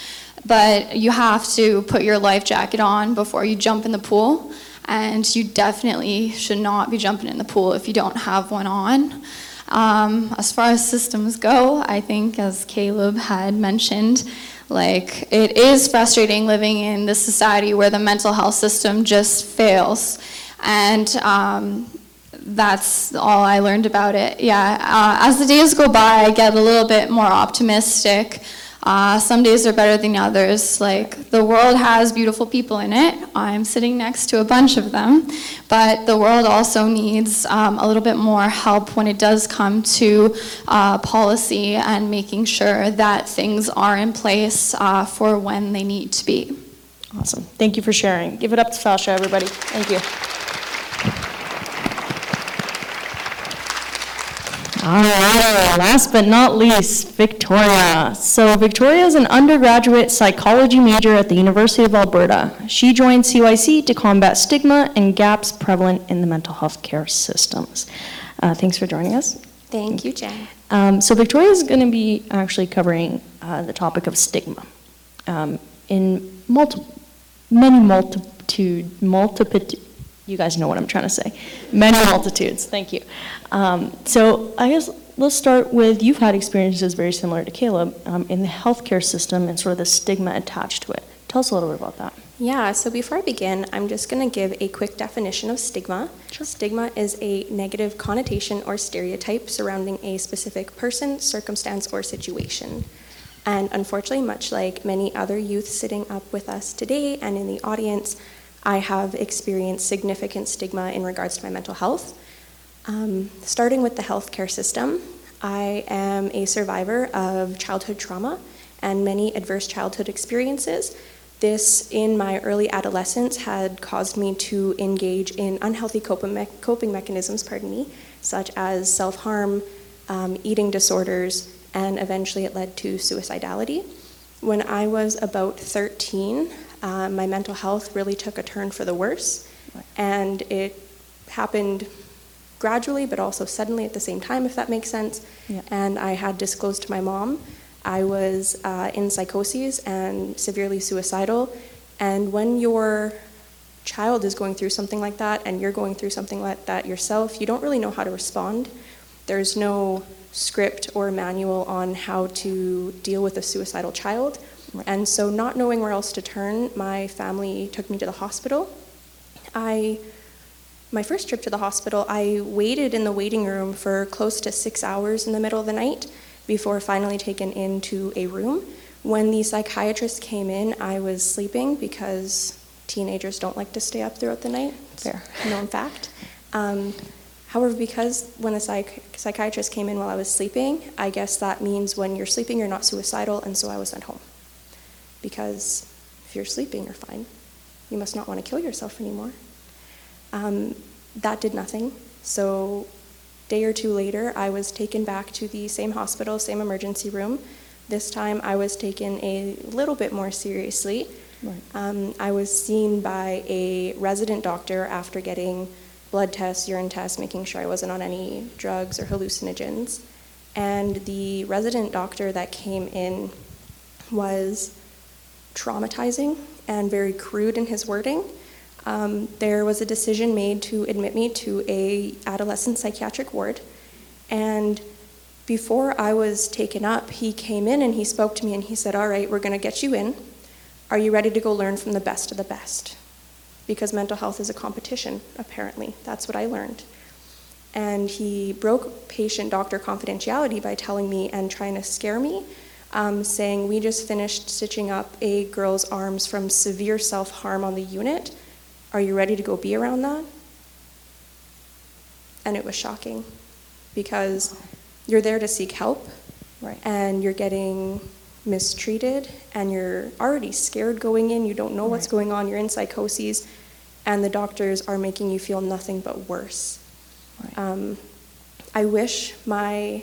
But you have to put your life jacket on before you jump in the pool. And you definitely should not be jumping in the pool if you don't have one on. Um, as far as systems go, I think, as Caleb had mentioned, like it is frustrating living in this society where the mental health system just fails. And um, that's all I learned about it. Yeah, uh, as the days go by, I get a little bit more optimistic. Uh, some days are better than others. Like, the world has beautiful people in it. I'm sitting next to a bunch of them. But the world also needs um, a little bit more help when it does come to uh, policy and making sure that things are in place uh, for when they need to be. Awesome. Thank you for sharing. Give it up to Sasha, everybody. Thank you. All right, last but not least, Victoria. So Victoria is an undergraduate psychology major at the University of Alberta. She joined CYC to combat stigma and gaps prevalent in the mental health care systems. Uh, thanks for joining us. Thank you, Jen. Um, so Victoria is going to be actually covering uh, the topic of stigma um, in multi- many multitude, multiplicity. You guys know what I'm trying to say. Many multitudes. Thank you. Um, so I guess let's start with you've had experiences very similar to Caleb um, in the healthcare system and sort of the stigma attached to it. Tell us a little bit about that. Yeah, so before I begin, I'm just going to give a quick definition of stigma. Stigma is a negative connotation or stereotype surrounding a specific person, circumstance, or situation. And unfortunately, much like many other youth sitting up with us today and in the audience, I have experienced significant stigma in regards to my mental health. Um, starting with the healthcare system, I am a survivor of childhood trauma and many adverse childhood experiences. this, in my early adolescence, had caused me to engage in unhealthy coping, me- coping mechanisms, pardon me, such as self harm, um, eating disorders, and eventually it led to suicidality. When I was about 13, uh, my mental health really took a turn for the worse, and it happened gradually but also suddenly at the same time, if that makes sense. Yeah. And I had disclosed to my mom I was uh, in psychoses and severely suicidal. And when your child is going through something like that and you're going through something like that yourself, you don't really know how to respond. There's no script or manual on how to deal with a suicidal child. And so, not knowing where else to turn, my family took me to the hospital. I my first trip to the hospital, I waited in the waiting room for close to six hours in the middle of the night before finally taken into a room. When the psychiatrist came in, I was sleeping because teenagers don't like to stay up throughout the night. Fair. Known fact. Um, however, because when the psych- psychiatrist came in while I was sleeping, I guess that means when you're sleeping, you're not suicidal, and so I was sent home. Because if you're sleeping, you're fine. You must not want to kill yourself anymore. Um, that did nothing. So, day or two later, I was taken back to the same hospital, same emergency room. This time, I was taken a little bit more seriously. Right. Um, I was seen by a resident doctor after getting blood tests, urine tests, making sure I wasn't on any drugs or hallucinogens. And the resident doctor that came in was traumatizing and very crude in his wording. Um, there was a decision made to admit me to a adolescent psychiatric ward, and before I was taken up, he came in and he spoke to me and he said, "All right, we're going to get you in. Are you ready to go learn from the best of the best?" Because mental health is a competition, apparently. That's what I learned. And he broke patient doctor confidentiality by telling me and trying to scare me um, saying, We just finished stitching up a girl's arms from severe self harm on the unit. Are you ready to go be around that? And it was shocking because you're there to seek help Right. and you're getting mistreated and you're already scared going in. You don't know what's Right. going on. You're in psychoses, and the doctors are making you feel nothing but worse. Right. Um, I wish my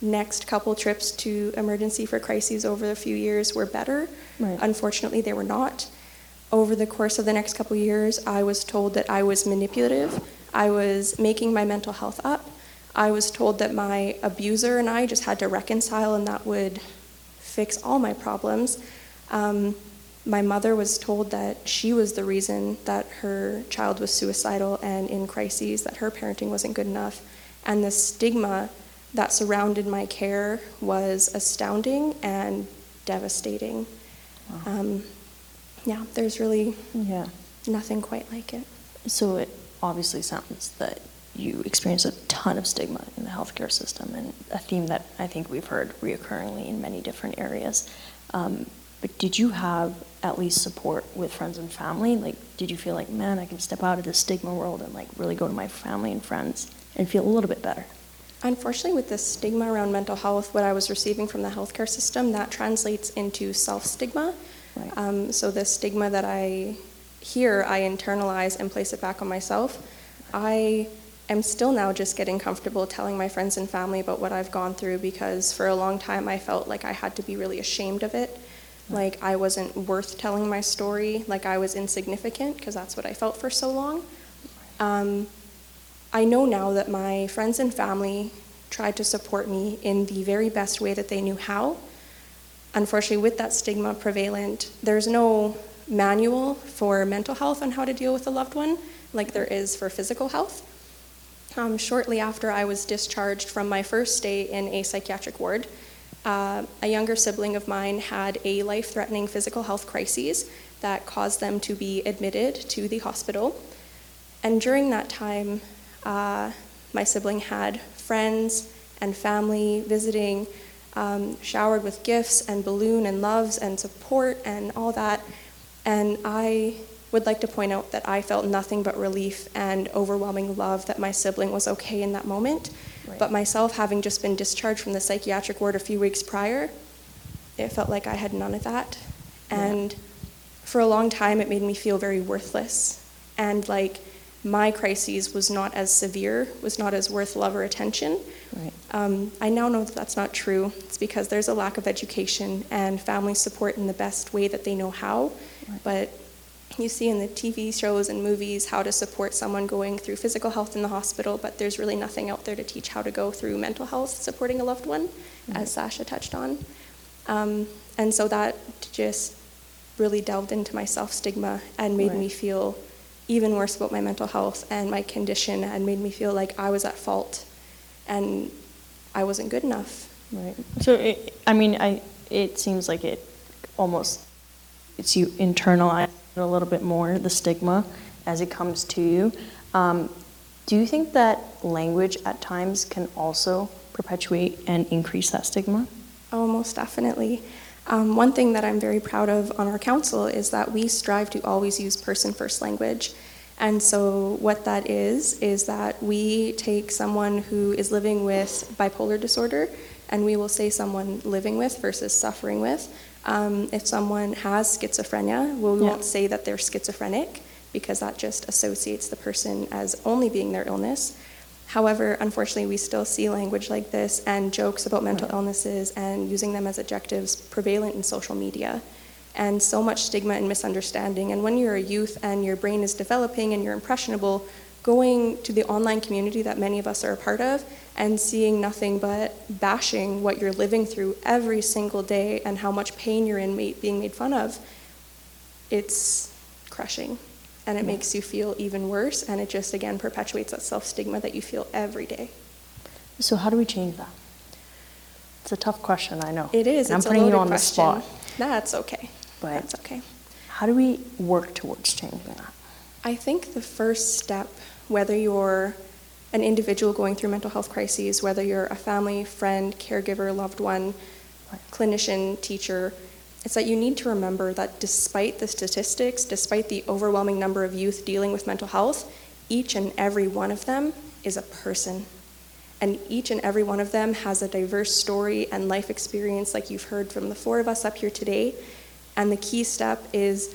next couple trips to emergency for crises over a few years were better. Right. Unfortunately, they were not. Over the course of the next couple years, I was told that I was manipulative. I was making my mental health up. I was told that my abuser and I just had to reconcile and that would fix all my problems. Um, my mother was told that she was the reason that her child was suicidal and in crises, that her parenting wasn't good enough. And the stigma that surrounded my care was astounding and devastating. Um, yeah, there's really Yeah. nothing quite like it. So it obviously sounds that you experience a ton of stigma in the healthcare system, and a theme that I think we've heard reoccurringly in many different areas. Um, but did you have at least support with friends and family? Like, did you feel like, man, I can step out of this stigma world and like really go to my family and friends and feel a little bit better? Unfortunately, with the stigma around mental health, what I was receiving from the healthcare system, that translates into self stigma. Right. Um, so the stigma that I hear, I internalize and place it back on myself. I am still now just getting comfortable telling my friends and family about what I've gone through because for a long time I felt like I had to be really ashamed of it. Like I wasn't worth telling my story, like I was insignificant because that's what I felt for so long. Um, I know now that my friends and family tried to support me in the very best way that they knew how. Unfortunately, with that stigma prevalent, there's no manual for mental health on how to deal with a loved one like there is for physical health. Um, shortly after I was discharged from my first stay in a psychiatric ward, uh, a younger sibling of mine had a life threatening physical health crisis that caused them to be admitted to the hospital. And during that time, uh, my sibling had friends and family visiting, um, showered with gifts and balloon and loves and support and all that. And I would like to point out that I felt nothing but relief and overwhelming love that my sibling was okay in that moment. Right. But myself, having just been discharged from the psychiatric ward a few weeks prior, it felt like I had none of that. And for a long time, it made me feel very worthless. And like my crises was not as severe, was not as worth love or attention. Right. Um, I now know that that's not true. It's because there's a lack of education and family support in the best way that they know how. But you see in the TV shows and movies how to support someone going through physical health in the hospital, but there's really nothing out there to teach how to go through mental health supporting a loved one, as Sasha touched on. Um, and so that just really delved into my self stigma and made me feel even worse about my mental health and my condition and made me feel like I was at fault and I wasn't good enough. Right. So, it, I mean, I, it seems like it almost, it's you internalize a little bit more, the stigma, as it comes to you. Um, do you think that language at times can also perpetuate and increase that stigma? Oh, most definitely. Um, one thing that I'm very proud of on our council is that we strive to always use person first language. And so, what that is, is that we take someone who is living with bipolar disorder and we will say someone living with versus suffering with. Um, if someone has schizophrenia, we Yeah. won't say that they're schizophrenic because that just associates the person as only being their illness. However, unfortunately, we still see language like this and jokes about mental illnesses and using them as adjectives prevalent in social media. And so much stigma and misunderstanding. And when you're a youth and your brain is developing and you're impressionable, going to the online community that many of us are a part of and seeing nothing but bashing what you're living through every single day and how much pain you're in being made fun of, it's crushing. And it makes you feel even worse, and it just again perpetuates that self stigma that you feel every day. So, how do we change that? It's a tough question, I know. It is. I'm putting a you on question. the spot. That's okay. But That's okay. how do we work towards changing that? I think the first step, whether you're an individual going through mental health crises, whether you're a family, friend, caregiver, loved one, clinician, teacher, it's that you need to remember that despite the statistics, despite the overwhelming number of youth dealing with mental health, each and every one of them is a person. And each and every one of them has a diverse story and life experience, like you've heard from the four of us up here today. And the key step is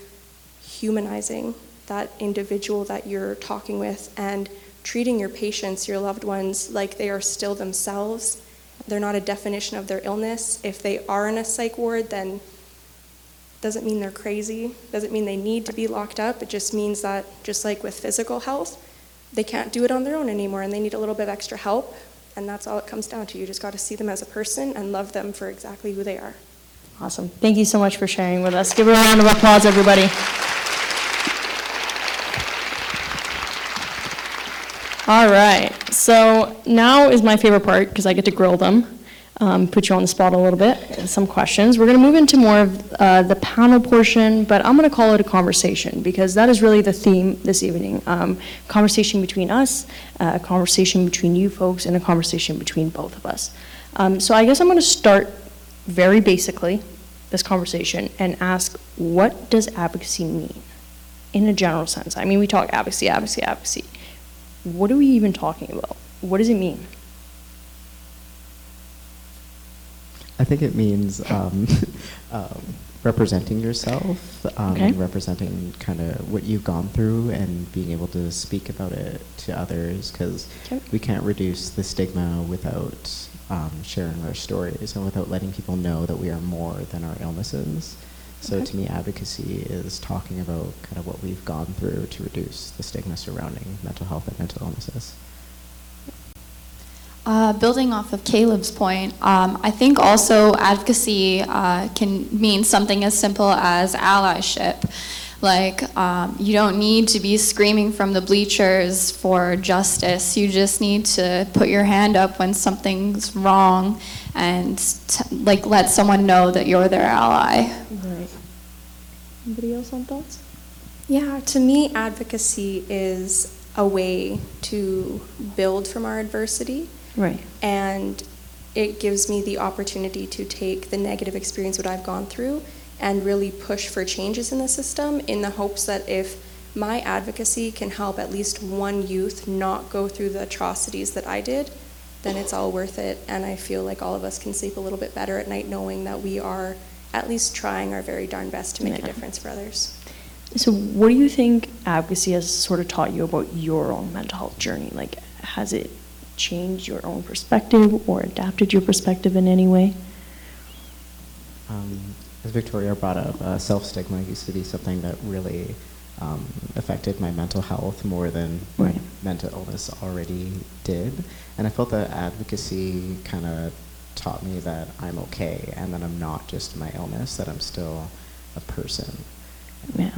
humanizing that individual that you're talking with and treating your patients, your loved ones, like they are still themselves. They're not a definition of their illness. If they are in a psych ward, then doesn't mean they're crazy, doesn't mean they need to be locked up. It just means that, just like with physical health, they can't do it on their own anymore and they need a little bit of extra help. And that's all it comes down to. You just got to see them as a person and love them for exactly who they are. Awesome. Thank you so much for sharing with us. Give her a round of applause, everybody. All right. So now is my favorite part because I get to grill them, um, put you on the spot a little bit, some questions. We're going to move into more of uh, the panel portion, but I'm going to call it a conversation because that is really the theme this evening. Um, conversation between us, uh, a conversation between you folks, and a conversation between both of us. Um, so I guess I'm going to start very basically this conversation and ask what does advocacy mean in a general sense? I mean, we talk advocacy, advocacy, advocacy. What are we even talking about? What does it mean? I think it means um, um, representing yourself, um, Okay. and representing kind of what you've gone through, and being able to speak about it to others. Because we can't reduce the stigma without um, sharing our stories and without letting people know that we are more than our illnesses. So Okay. to me, advocacy is talking about kind of what we've gone through to reduce the stigma surrounding mental health and mental illnesses. Uh, building off of Caleb's point, um, I think also advocacy uh, can mean something as simple as allyship. Like, um, you don't need to be screaming from the bleachers for justice. You just need to put your hand up when something's wrong and, t- like, let someone know that you're their ally. Right. Anybody else on thoughts? Yeah, to me, advocacy is a way to build from our adversity. Right. And it gives me the opportunity to take the negative experience that I've gone through and really push for changes in the system in the hopes that if my advocacy can help at least one youth not go through the atrocities that I did, then it's all worth it. And I feel like all of us can sleep a little bit better at night knowing that we are at least trying our very darn best to make a difference for others. So, what do you think advocacy has sort of taught you about your own mental health journey? Like, has it changed your own perspective or adapted your perspective in any way? Um, as Victoria brought up, uh, self-stigma used to be something that really um, affected my mental health more than Right. mental illness already did. And I felt that advocacy kind of taught me that I'm okay and that I'm not just my illness, that I'm still a person. Yeah.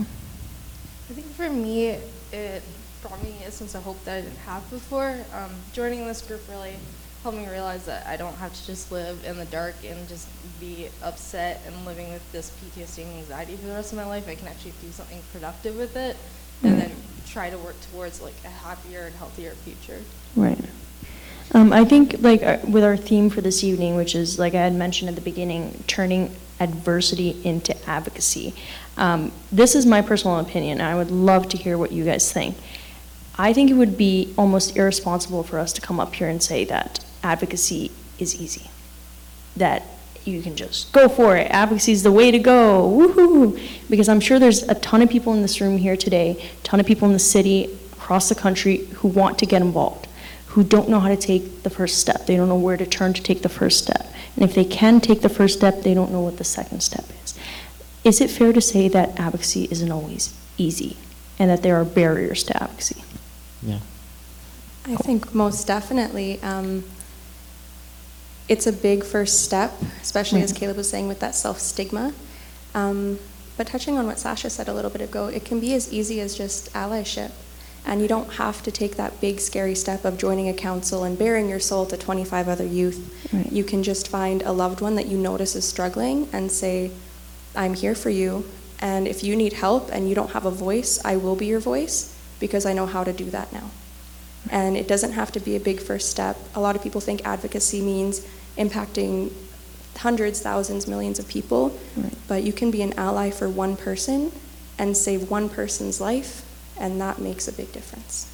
I think for me, it brought me a sense of hope that I didn't have before. Um, joining this group really helped me realize that I don't have to just live in the dark and just be upset and living with this PTSD and anxiety for the rest of my life. I can actually do something productive with it and then try to work towards like a happier and healthier future. Right. Um, I think, like, uh, with our theme for this evening, which is, like I had mentioned at the beginning, turning adversity into advocacy. Um, this is my personal opinion, I would love to hear what you guys think. I think it would be almost irresponsible for us to come up here and say that advocacy is easy, that you can just go for it. Advocacy is the way to go. Woohoo! Because I'm sure there's a ton of people in this room here today, a ton of people in the city, across the country, who want to get involved, who don't know how to take the first step. They don't know where to turn to take the first step. And if they can take the first step, they don't know what the second step is. Is it fair to say that advocacy isn't always easy and that there are barriers to advocacy? Yeah. I think most definitely. Um, it's a big first step, especially as Mhm. Caleb was saying with that self stigma. Um, but touching on what Sasha said a little bit ago, it can be as easy as just allyship. And you don't have to take that big, scary step of joining a council and bearing your soul to 25 other youth. Right. You can just find a loved one that you notice is struggling and say, I'm here for you. And if you need help and you don't have a voice, I will be your voice because I know how to do that now. And it doesn't have to be a big first step. A lot of people think advocacy means impacting hundreds, thousands, millions of people, Right. but you can be an ally for one person and save one person's life, and that makes a big difference.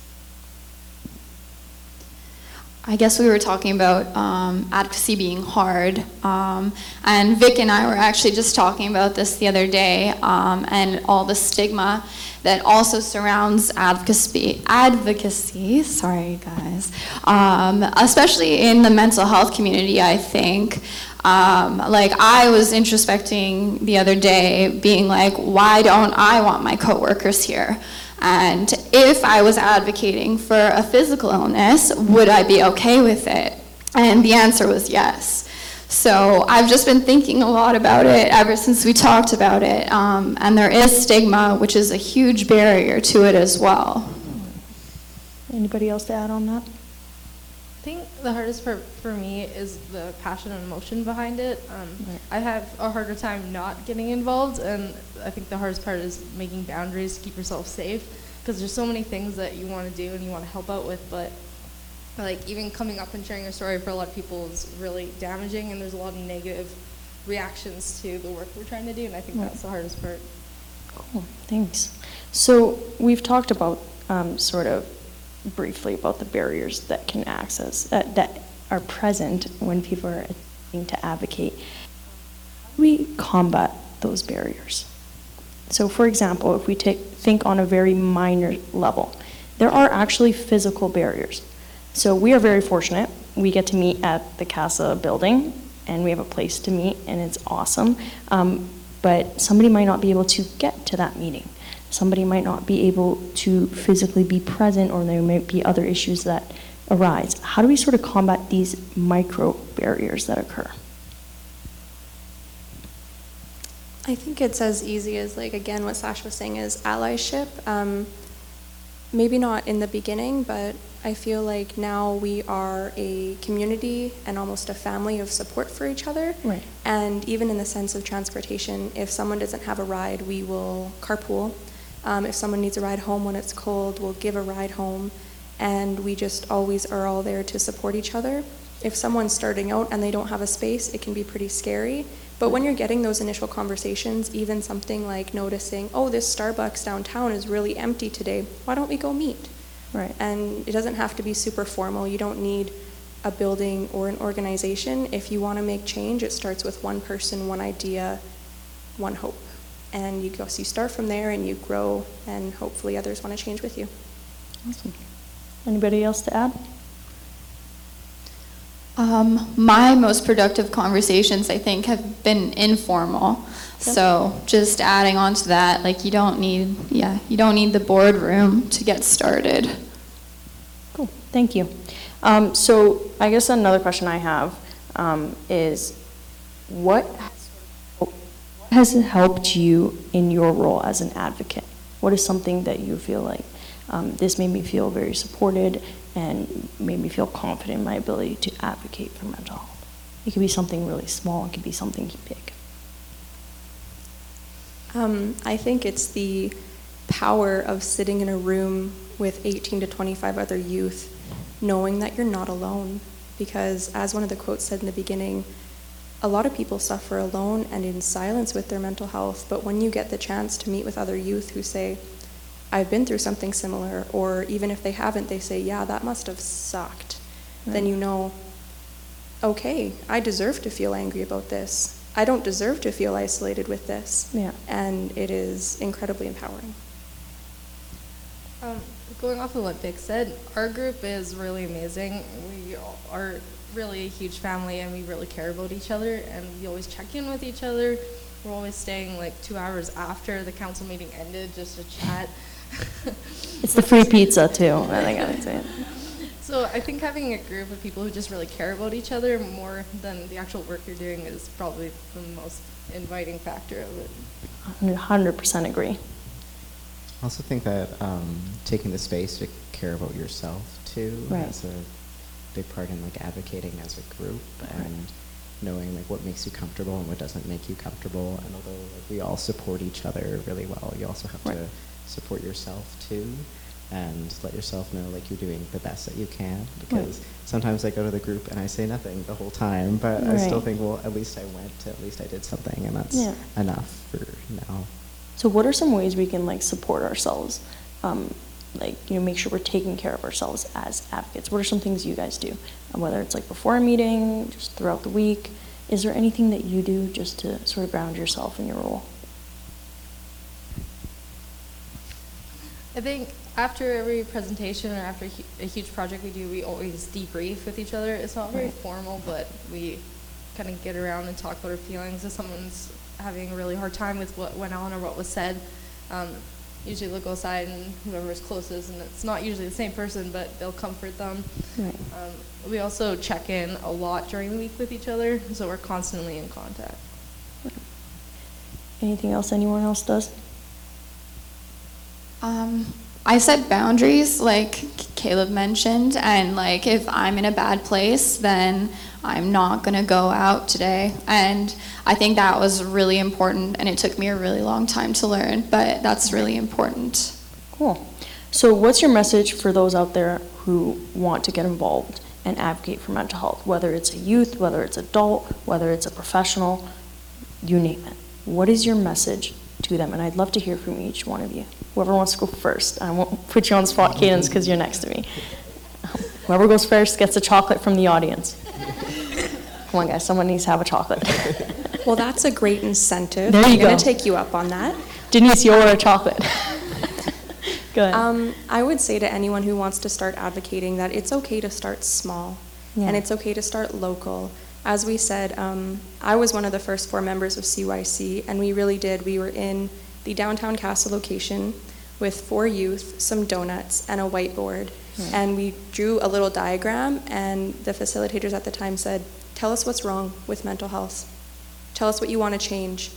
I guess we were talking about um, advocacy being hard, um, and Vic and I were actually just talking about this the other day, um, and all the stigma that also surrounds advocacy. Advocacy, sorry guys, um, especially in the mental health community. I think, um, like I was introspecting the other day, being like, why don't I want my coworkers here? And if I was advocating for a physical illness, would I be okay with it? And the answer was yes. So I've just been thinking a lot about it ever since we talked about it. Um, and there is stigma, which is a huge barrier to it as well. Anybody else to add on that? I think the hardest part for me is the passion and emotion behind it. Um, Right. I have a harder time not getting involved, and I think the hardest part is making boundaries to keep yourself safe because there's so many things that you want to do and you want to help out with, but like even coming up and sharing your story for a lot of people is really damaging, and there's a lot of negative reactions to the work we're trying to do, and I think Right. that's the hardest part. Cool, thanks. So we've talked about um, sort of briefly about the barriers that can access uh, that are present when people are attempting to advocate. We combat those barriers? So, for example, if we take, think on a very minor level, there are actually physical barriers. So we are very fortunate. We get to meet at the CASA building, and we have a place to meet, and it's awesome. Um, but somebody might not be able to get to that meeting. Somebody might not be able to physically be present, or there might be other issues that arise. How do we sort of combat these micro barriers that occur? I think it's as easy as, like, again, what Sasha was saying is allyship. Um, maybe not in the beginning, but I feel like now we are a community and almost a family of support for each other. Right. And even in the sense of transportation, if someone doesn't have a ride, we will carpool. Um, if someone needs a ride home when it's cold, we'll give a ride home. And we just always are all there to support each other. If someone's starting out and they don't have a space, it can be pretty scary. But when you're getting those initial conversations, even something like noticing, oh, this Starbucks downtown is really empty today, why don't we go meet? Right. And it doesn't have to be super formal. You don't need a building or an organization. If you want to make change, it starts with one person, one idea, one hope. And you go, so you start from there and you grow, and hopefully others want to change with you. Awesome. Anybody else to add? Um, my most productive conversations, I think, have been informal. So just adding on to that, like you don't need, yeah, you don't need the boardroom to get started. Cool, thank you. Um, so I guess another question I have um, is, what has helped you in your role as an advocate? What is something that you feel like um, this made me feel very supported and made me feel confident in my ability to advocate for mental health? It could be something really small. It could be something big. Um, I think it's the power of sitting in a room with 18 to 25 other youth, knowing that you're not alone. Because, as one of the quotes said in the beginning, a lot of people suffer alone and in silence with their mental health. But when you get the chance to meet with other youth who say, I've been through something similar, or even if they haven't, they say, Yeah, that must have sucked, Right. then you know, okay, I deserve to feel angry about this. I don't deserve to feel isolated with this. Yeah. And it is incredibly empowering. Um, going off of what Vic said, our group is really amazing. We are really a huge family and we really care about each other and we always check in with each other. We're always staying like two hours after the council meeting ended just to chat. It's the free pizza, too. I think I would say it. So I think having a group of people who just really care about each other more than the actual work you're doing is probably the most inviting factor of it. 100% agree. I also think that um, taking the space to care about yourself too Right. has a big part in like advocating as a group and knowing like what makes you comfortable and what doesn't make you comfortable. And although like, we all support each other really well, you also have to support yourself too and let yourself know like you're doing the best that you can because sometimes I go to the group and I say nothing the whole time, but I still think, well, at least I went, at least I did something, and that's Yeah. enough for now. So what are some ways we can like support ourselves? Um, like, you know, make sure we're taking care of ourselves as advocates. What are some things you guys do? And whether it's like before a meeting, just throughout the week, is there anything that you do just to sort of ground yourself in your role? I think after every presentation or after a huge project we do, we always debrief with each other. It's not very Right. formal, but we kind of get around and talk about our feelings. If someone's having a really hard time with what went on or what was said, um, usually they'll go aside and whoever's closest, and it's not usually the same person, but they'll comfort them. Right. Um, we also check in a lot during the week with each other, so we're constantly in contact. Anything else anyone else does? Um, I set boundaries, like Caleb mentioned, and like if I'm in a bad place, then I'm not gonna go out today. And I think that was really important, and it took me a really long time to learn, but that's really important. Cool. So what's your message for those out there who want to get involved and advocate for mental health, whether it's a youth, whether it's adult, whether it's a professional, you name it. What is your message to them? And I'd love to hear from each one of you. Whoever wants to go first. I won't put you on spot, Cadence, because you're next to me. Whoever goes first gets a chocolate from the audience. Come on, guys, someone needs to have a chocolate. Well, that's a great incentive. There you I'm going to take you up on that. Denise, you order a chocolate. Go ahead. Um, I would say to anyone who wants to start advocating that it's okay to start small Yeah. and it's okay to start local. As we said, um, I was one of the first four members of CYC, and we really did. We were in the downtown CASA location with four youth, some donuts, and a whiteboard. And we drew a little diagram, and the facilitators at the time said, Tell us what's wrong with mental health. Tell us what you want to change.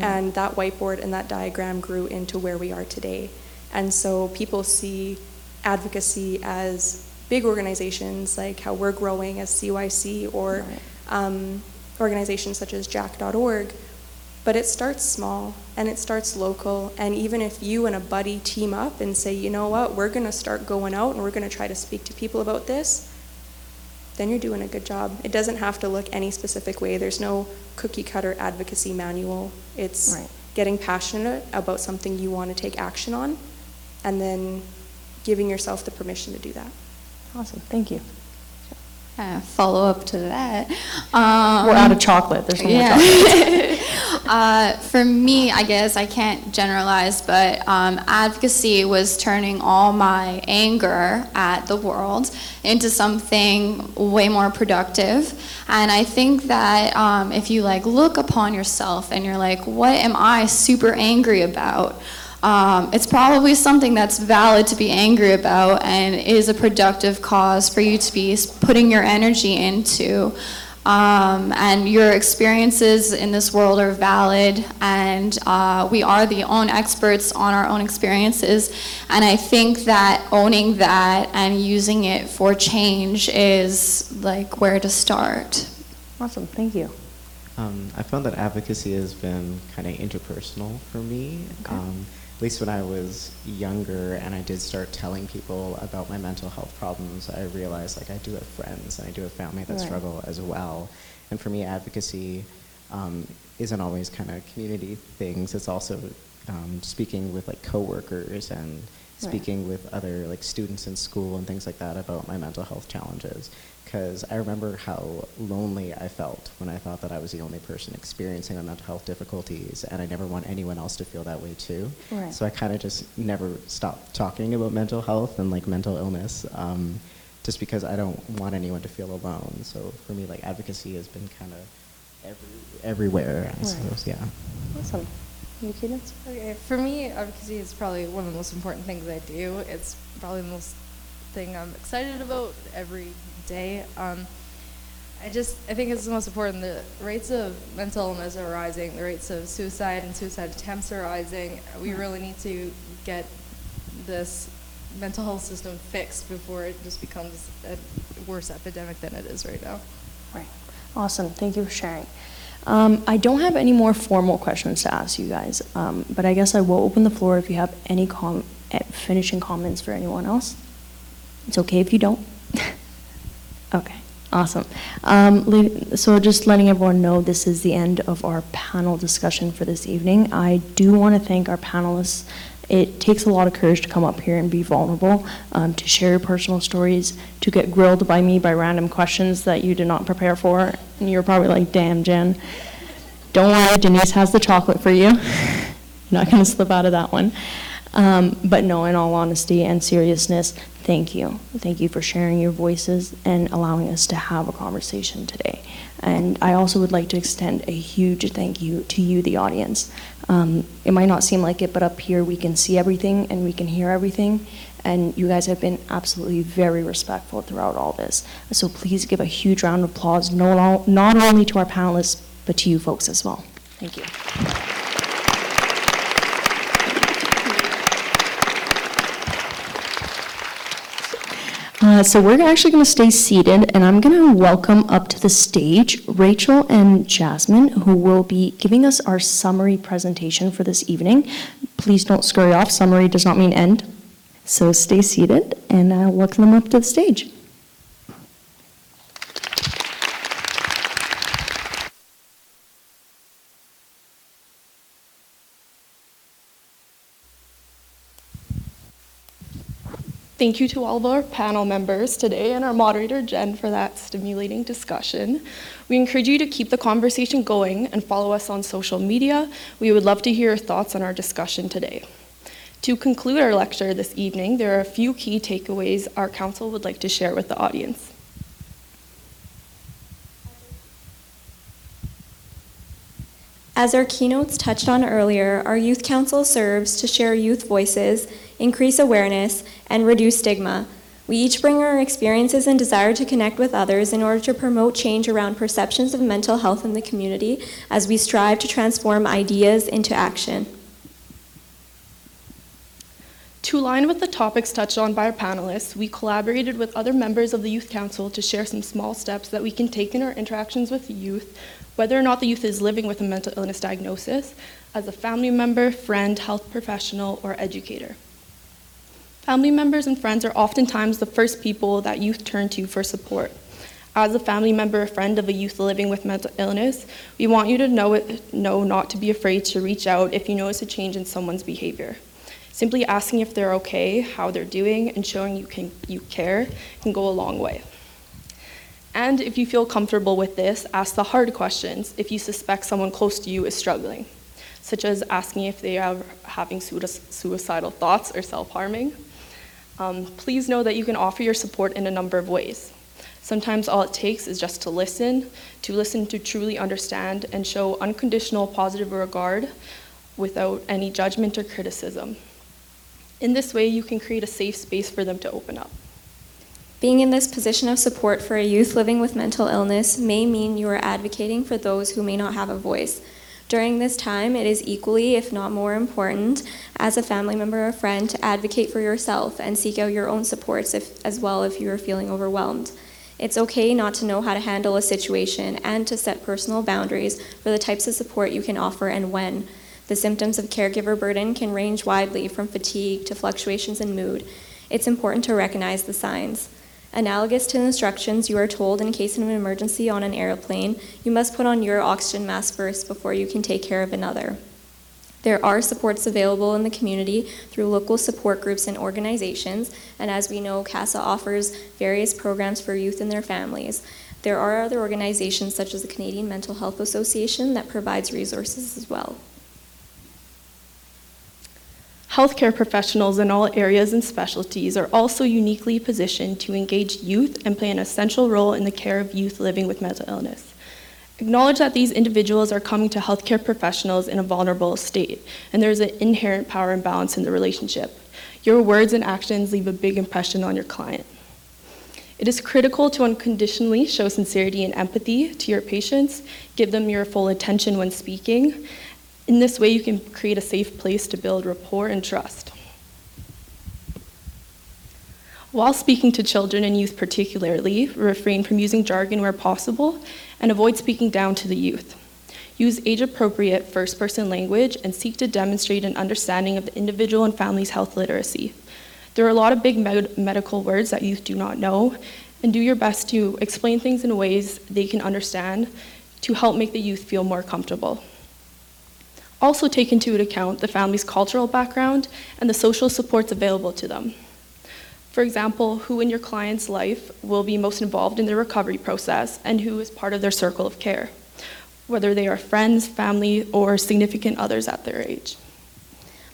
And that whiteboard and that diagram grew into where we are today. And so people see advocacy as big organizations like how we're growing as CYC or Right. um, organizations such as jack.org. But it starts small and it starts local. And even if you and a buddy team up and say, you know what, we're going to start going out and we're going to try to speak to people about this, then you're doing a good job. It doesn't have to look any specific way. There's no cookie cutter advocacy manual. It's Right. getting passionate about something you want to take action on and then giving yourself the permission to do that. Awesome, thank you. uh, follow up to that. Um, We're out of chocolate. There's no more yeah. chocolate. uh, for me, I guess I can't generalize, but um, advocacy was turning all my anger at the world into something way more productive. And I think that um, if you like look upon yourself and you're like, what am I super angry about? Um, it's probably something that's valid to be angry about and is a productive cause for you to be putting your energy into. Um, and your experiences in this world are valid, and uh, we are the own experts on our own experiences. And I think that owning that and using it for change is like where to start. Awesome, thank you. Um, I found that advocacy has been kind of interpersonal for me. Okay. Um, at least when I was younger and I did start telling people about my mental health problems, I realized like I do have friends and I do have family that Right. struggle as well. And for me, advocacy um, isn't always kind of community things. It's also um, speaking with like coworkers and Right. speaking with other like students in school and things like that about my mental health challenges. Because I remember how lonely I felt when I thought that I was the only person experiencing my mental health difficulties, and I never want anyone else to feel that way too. Right. So I kind of just never stopped talking about mental health and like mental illness, um, just because I don't want anyone to feel alone. So for me, like advocacy has been kind of every, everywhere. I Right. suppose, yeah. Awesome. You, Cadence? Okay, for me, advocacy is probably one of the most important things I do. It's probably the most thing I'm excited about every day. Um, I just, I think it's the most important. The rates of mental illness are rising. The rates of suicide and suicide attempts are rising. We really need to get this mental health system fixed before it just becomes a worse epidemic than it is right now. Right. Awesome. Thank you for sharing. Um, I don't have any more formal questions to ask you guys, um, but I guess I will open the floor if you have any com- eh, finishing comments for anyone else. It's okay if you don't. okay. Awesome. Um, so just letting everyone know, this is the end of our panel discussion for this evening. I do want to thank our panelists. It takes a lot of courage to come up here and be vulnerable, um, to share your personal stories, to get grilled by me by random questions that you did not prepare for. And you're probably like, damn, Jen. Don't worry, Denise has the chocolate for you. Not going to slip out of that one. Um, but no, in all honesty and seriousness, thank you. Thank you for sharing your voices and allowing us to have a conversation today. And I also would like to extend a huge thank you to you, the audience. Um, it might not seem like it, but up here we can see everything and we can hear everything. And you guys have been absolutely very respectful throughout all this. So please give a huge round of applause, no- not only to our panelists, but to you folks as well. Thank you. Uh, so we're actually going to stay seated, and I'm going to welcome up to the stage Rachel and Jasmine, who will be giving us our summary presentation for this evening. Please don't scurry off. Summary does not mean end. So stay seated, and I'll welcome them up to the stage. Thank you to all of our panel members today and our moderator, Jen, for that stimulating discussion. We encourage you to keep the conversation going and follow us on social media. We would love to hear your thoughts on our discussion today. To conclude our lecture this evening, there are a few key takeaways our council would like to share with the audience. As our keynotes touched on earlier, our Youth Council serves to share youth voices, increase awareness, and reduce stigma. We each bring our experiences and desire to connect with others in order to promote change around perceptions of mental health in the community as we strive to transform ideas into action. To align with the topics touched on by our panelists, we collaborated with other members of the Youth Council to share some small steps that we can take in our interactions with youth, whether or not the youth is living with a mental illness diagnosis, as a family member, friend, health professional, or educator. Family members and friends are oftentimes the first people that youth turn to for support. As a family member or friend of a youth living with mental illness, we want you to know, it, know not to be afraid to reach out if you notice a change in someone's behavior. Simply asking if they're okay, how they're doing, and showing you, can, you care can go a long way. And if you feel comfortable with this, ask the hard questions if you suspect someone close to you is struggling, such as asking if they are having suicidal thoughts or self harming. Um, please know that you can offer your support in a number of ways. Sometimes all it takes is just to listen, to listen to truly understand and show unconditional positive regard without any judgment or criticism. In this way, you can create a safe space for them to open up. Being in this position of support for a youth living with mental illness may mean you are advocating for those who may not have a voice. During this time, it is equally, if not more important, as a family member or friend, to advocate for yourself and seek out your own supports if, as well if you are feeling overwhelmed. It's okay not to know how to handle a situation and to set personal boundaries for the types of support you can offer and when. The symptoms of caregiver burden can range widely from fatigue to fluctuations in mood. It's important to recognize the signs. Analogous to the instructions you are told in case of an emergency on an airplane, you must put on your oxygen mask first before you can take care of another. There are supports available in the community through local support groups and organizations, and as we know, CASA offers various programs for youth and their families. There are other organizations such as the Canadian Mental Health Association that provides resources as well. Healthcare professionals in all areas and specialties are also uniquely positioned to engage youth and play an essential role in the care of youth living with mental illness. Acknowledge that these individuals are coming to healthcare professionals in a vulnerable state, and there is an inherent power imbalance in the relationship. Your words and actions leave a big impression on your client. It is critical to unconditionally show sincerity and empathy to your patients, give them your full attention when speaking, in this way, you can create a safe place to build rapport and trust. While speaking to children and youth particularly, refrain from using jargon where possible and avoid speaking down to the youth. Use age appropriate first person language and seek to demonstrate an understanding of the individual and family's health literacy. There are a lot of big med- medical words that youth do not know, and do your best to explain things in ways they can understand to help make the youth feel more comfortable. Also take into account the family's cultural background and the social supports available to them. For example, who in your client's life will be most involved in their recovery process and who is part of their circle of care, whether they are friends, family, or significant others at their age.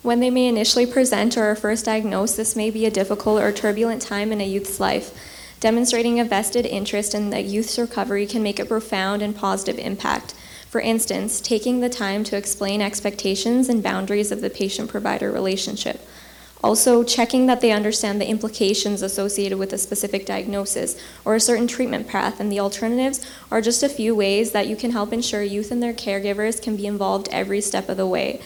When they may initially present or are first diagnosed, this may be a difficult or turbulent time in a youth's life. Demonstrating a vested interest in the youth's recovery can make a profound and positive impact. For instance, taking the time to explain expectations and boundaries of the patient provider relationship. Also, checking that they understand the implications associated with a specific diagnosis or a certain treatment path and the alternatives are just a few ways that you can help ensure youth and their caregivers can be involved every step of the way.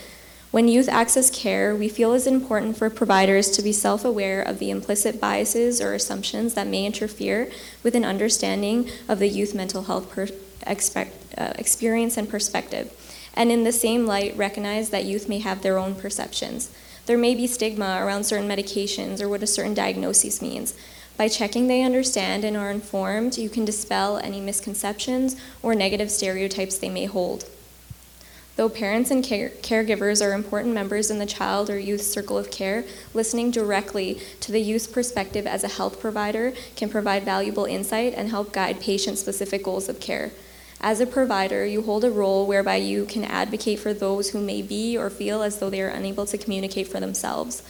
When youth access care, we feel it's important for providers to be self aware of the implicit biases or assumptions that may interfere with an understanding of the youth mental health per- expect, uh, experience and perspective. And in the same light, recognize that youth may have their own perceptions. There may be stigma around certain medications or what a certain diagnosis means. By checking they understand and are informed, you can dispel any misconceptions or negative stereotypes they may hold. Though parents and care- caregivers are important members in the child or youth circle of care, listening directly to the youth's perspective as a health provider can provide valuable insight and help guide patient specific goals of care. As a provider, you hold a role whereby you can advocate for those who may be or feel as though they are unable to communicate for themselves.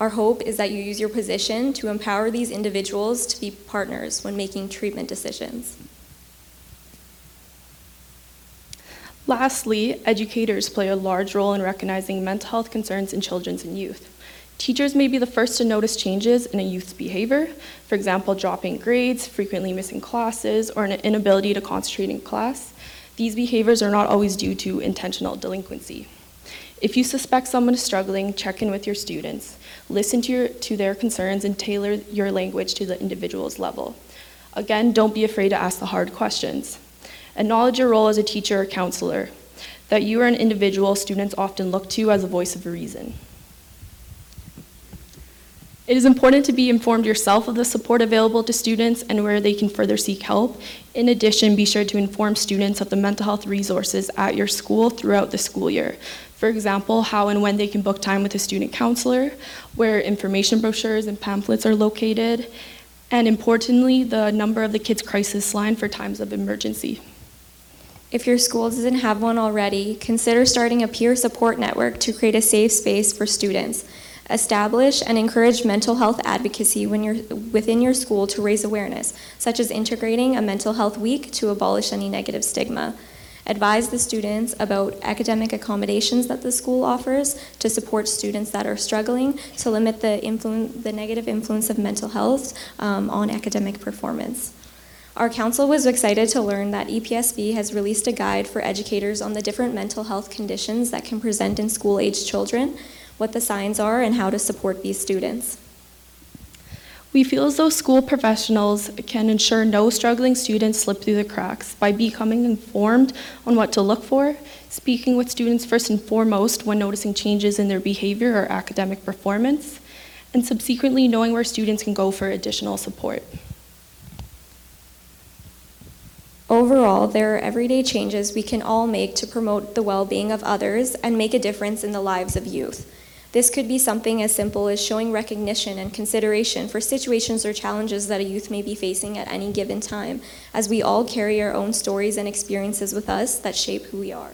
Our hope is that you use your position to empower these individuals to be partners when making treatment decisions. Lastly, educators play a large role in recognizing mental health concerns in children and youth. Teachers may be the first to notice changes in a youth's behavior, for example, dropping grades, frequently missing classes, or an inability to concentrate in class. These behaviors are not always due to intentional delinquency. If you suspect someone is struggling, check in with your students. Listen to, your, to their concerns and tailor your language to the individual's level. Again, don't be afraid to ask the hard questions. Acknowledge your role as a teacher or counselor, that you are an individual students often look to as a voice of reason. It is important to be informed yourself of the support available to students and where they can further seek help. In addition, be sure to inform students of the mental health resources at your school throughout the school year. For example, how and when they can book time with a student counselor, where information brochures and pamphlets are located, and importantly, the number of the Kids Crisis Line for times of emergency. If your school doesn't have one already, consider starting a peer support network to create a safe space for students. Establish and encourage mental health advocacy when you're within your school to raise awareness, such as integrating a mental health week to abolish any negative stigma. Advise the students about academic accommodations that the school offers to support students that are struggling to limit the, influ- the negative influence of mental health um, on academic performance. Our council was excited to learn that EPSB has released a guide for educators on the different mental health conditions that can present in school aged children, what the signs are, and how to support these students. We feel as though school professionals can ensure no struggling students slip through the cracks by becoming informed on what to look for, speaking with students first and foremost when noticing changes in their behavior or academic performance, and subsequently knowing where students can go for additional support. Overall, there are everyday changes we can all make to promote the well being of others and make a difference in the lives of youth. This could be something as simple as showing recognition and consideration for situations or challenges that a youth may be facing at any given time, as we all carry our own stories and experiences with us that shape who we are.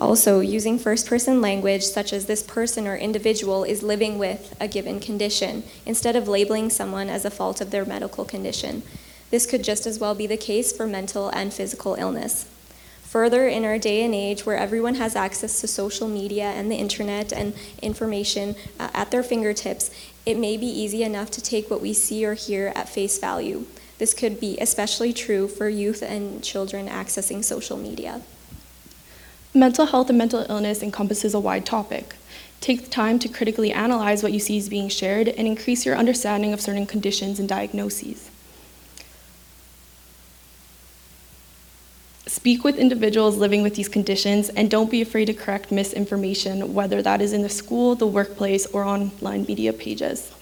Also, using first person language, such as this person or individual is living with a given condition, instead of labeling someone as a fault of their medical condition. This could just as well be the case for mental and physical illness. Further, in our day and age where everyone has access to social media and the internet and information uh, at their fingertips, it may be easy enough to take what we see or hear at face value. This could be especially true for youth and children accessing social media. Mental health and mental illness encompasses a wide topic. Take the time to critically analyze what you see is being shared and increase your understanding of certain conditions and diagnoses. Speak with individuals living with these conditions and don't be afraid to correct misinformation, whether that is in the school, the workplace, or online media pages.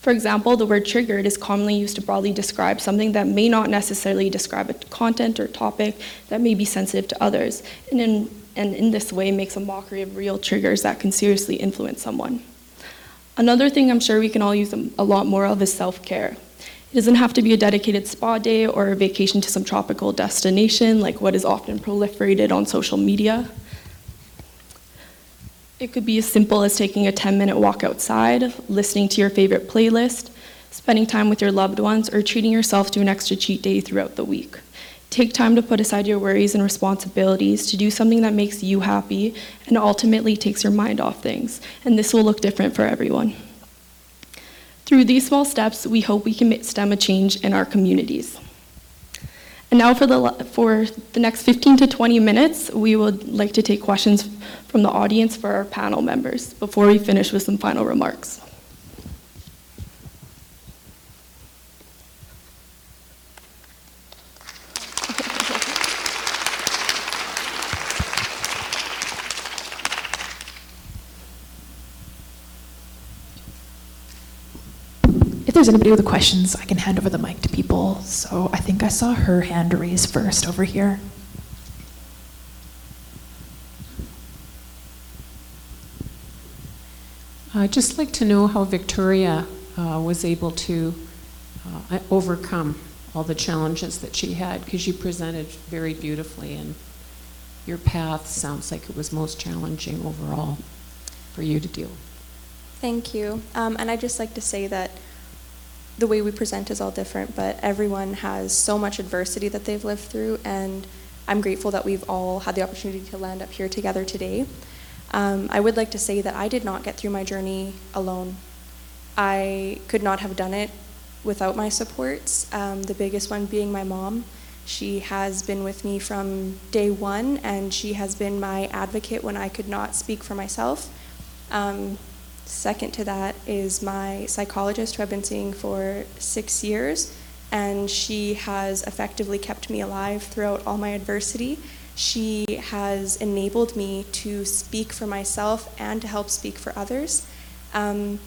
For example, the word triggered is commonly used to broadly describe something that may not necessarily describe a content or topic that may be sensitive to others, and in, and in this way makes a mockery of real triggers that can seriously influence someone. Another thing I'm sure we can all use a lot more of is self care. It doesn't have to be a dedicated spa day or a vacation to some tropical destination like what is often proliferated on social media. It could be as simple as taking a 10 minute walk outside, listening to your favorite playlist, spending time with your loved ones, or treating yourself to an extra cheat day throughout the week. Take time to put aside your worries and responsibilities to do something that makes you happy and ultimately takes your mind off things, and this will look different for everyone. Through these small steps, we hope we can stem a change in our communities. And now for the, for the next 15 to 20 minutes, we would like to take questions from the audience for our panel members before we finish with some final remarks. If there's anybody with questions, I can hand over the mic to people. So I think I saw her hand raised first over here. I'd just like to know how Victoria uh, was able to uh, overcome all the challenges that she had, because you presented very beautifully, and your path sounds like it was most challenging overall for you to deal. Thank you. Um, and I'd just like to say that the way we present is all different, but everyone has so much adversity that they've lived through, and I'm grateful that we've all had the opportunity to land up here together today. Um, I would like to say that I did not get through my journey alone. I could not have done it without my supports, um, the biggest one being my mom. She has been with me from day one, and she has been my advocate when I could not speak for myself. Um, second to that is my psychologist, who I've been seeing for six years, and she has effectively kept me alive throughout all my adversity. She has enabled me to speak for myself and to help speak for others. Um,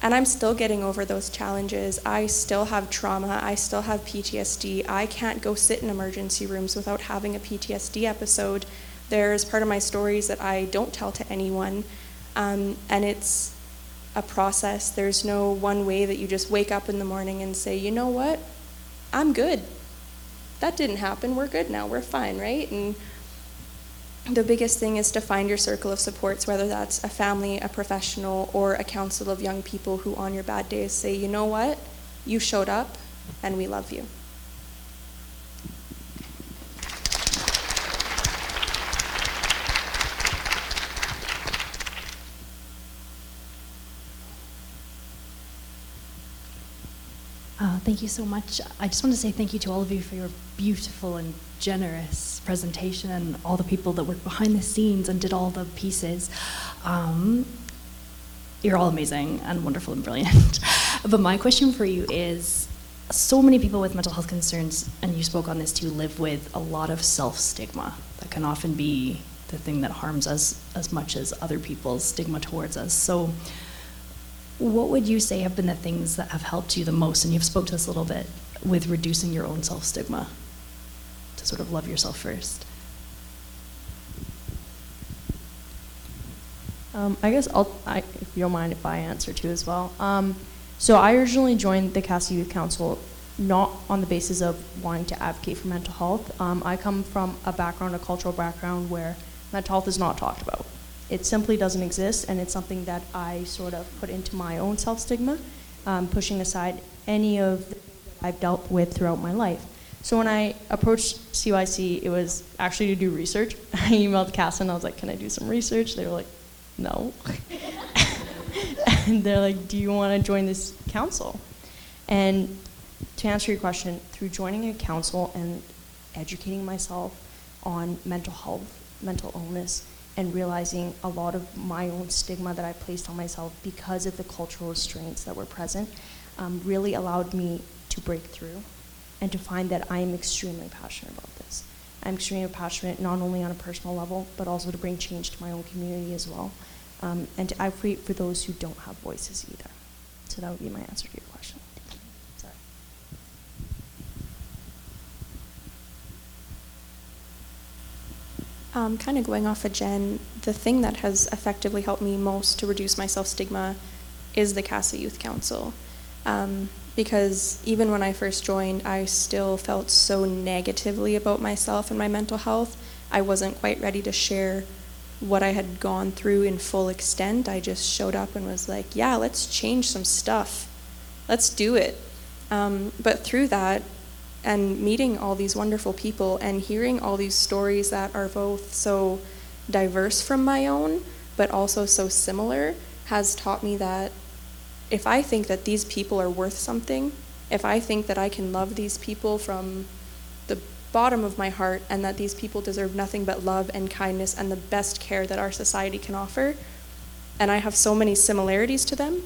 and I'm still getting over those challenges. I still have trauma. I still have PTSD. I can't go sit in emergency rooms without having a PTSD episode. There's part of my stories that I don't tell to anyone. Um, and it's a process. There's no one way that you just wake up in the morning and say, you know what, I'm good. That didn't happen. We're good now. We're fine, right? And the biggest thing is to find your circle of supports, whether that's a family, a professional, or a council of young people who, on your bad days, say, you know what, you showed up and we love you. Uh, thank you so much. I just want to say thank you to all of you for your beautiful and generous presentation and all the people that worked behind the scenes and did all the pieces. Um, you're all amazing and wonderful and brilliant. but my question for you is so many people with mental health concerns, and you spoke on this too, live with a lot of self stigma that can often be the thing that harms us as much as other people's stigma towards us. So, what would you say have been the things that have helped you the most? And you've spoke to us a little bit with reducing your own self stigma to sort of love yourself first. Um, I guess I'll, I, if you don't mind if I answer too as well. Um, so I originally joined the CASA Youth Council not on the basis of wanting to advocate for mental health. Um, I come from a background, a cultural background where mental health is not talked about. It simply doesn't exist, and it's something that I sort of put into my own self stigma, um, pushing aside any of the things that I've dealt with throughout my life. So when I approached CYC, it was actually to do research. I emailed Cass and I was like, "Can I do some research?" They were like, "No." and they're like, "Do you want to join this council?" And to answer your question, through joining a council and educating myself on mental health, mental illness, and realizing a lot of my own stigma that I placed on myself because of the cultural restraints that were present um, really allowed me to break through and to find that I am extremely passionate about this. I'm extremely passionate not only on a personal level, but also to bring change to my own community as well, um, and to advocate for those who don't have voices either. So that would be my answer to your question. Sorry. Um, kind of going off of Jen, the thing that has effectively helped me most to reduce my self stigma is the CASA Youth Council. Um, because even when I first joined, I still felt so negatively about myself and my mental health. I wasn't quite ready to share what I had gone through in full extent. I just showed up and was like, yeah, let's change some stuff. Let's do it. Um, but through that, and meeting all these wonderful people and hearing all these stories that are both so diverse from my own, but also so similar, has taught me that if I think that these people are worth something, if I think that I can love these people from the bottom of my heart and that these people deserve nothing but love and kindness and the best care that our society can offer, and I have so many similarities to them,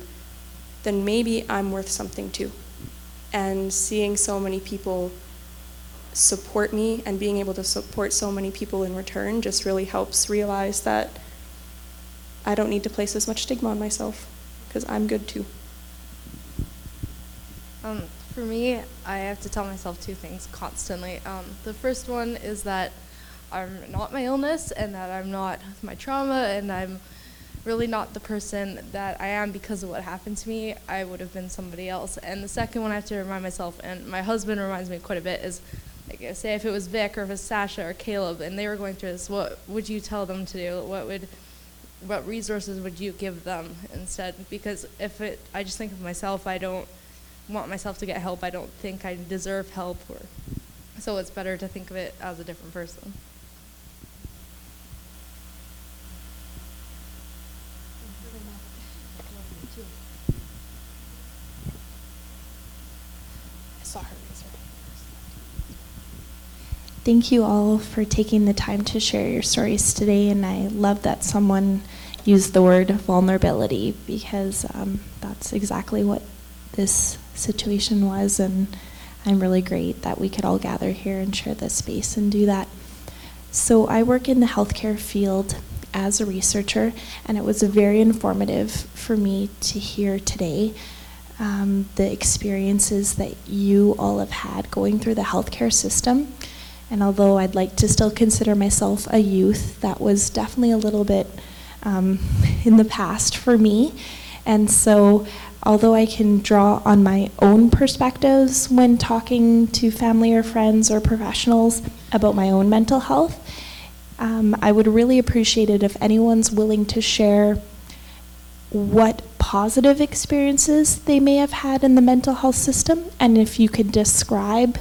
then maybe I'm worth something too. And seeing so many people support me and being able to support so many people in return just really helps realize that I don't need to place as much stigma on myself because I'm good too. Um, for me, I have to tell myself two things constantly. Um, the first one is that I'm not my illness and that I'm not my trauma and I'm really not the person that I am because of what happened to me. I would have been somebody else. And the second one I have to remind myself, and my husband reminds me quite a bit, is like say if it was Vic or if it was Sasha or Caleb and they were going through this, what would you tell them to do? What would what resources would you give them instead? Because if it, I just think of myself, I don't want myself to get help. I don't think I deserve help, or so it's better to think of it as a different person. I saw her raise her hand. Thank you all for taking the time to share your stories today, and I love that someone used the word vulnerability because um, that's exactly what this situation was, and I'm really great that we could all gather here and share this space and do that. So, I work in the healthcare field as a researcher, and it was very informative for me to hear today um, the experiences that you all have had going through the healthcare system. And although I'd like to still consider myself a youth, that was definitely a little bit um, in the past for me. And so, although I can draw on my own perspectives when talking to family or friends or professionals about my own mental health, um, I would really appreciate it if anyone's willing to share what positive experiences they may have had in the mental health system, and if you could describe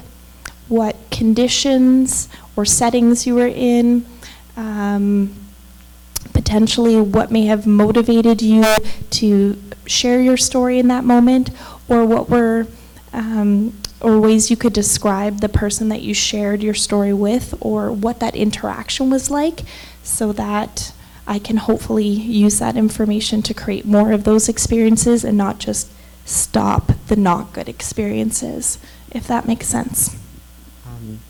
what conditions or settings you were in, um, potentially what may have motivated you to share your story in that moment, or what were um, or ways you could describe the person that you shared your story with, or what that interaction was like, so that I can hopefully use that information to create more of those experiences and not just stop the not good experiences, if that makes sense. Um,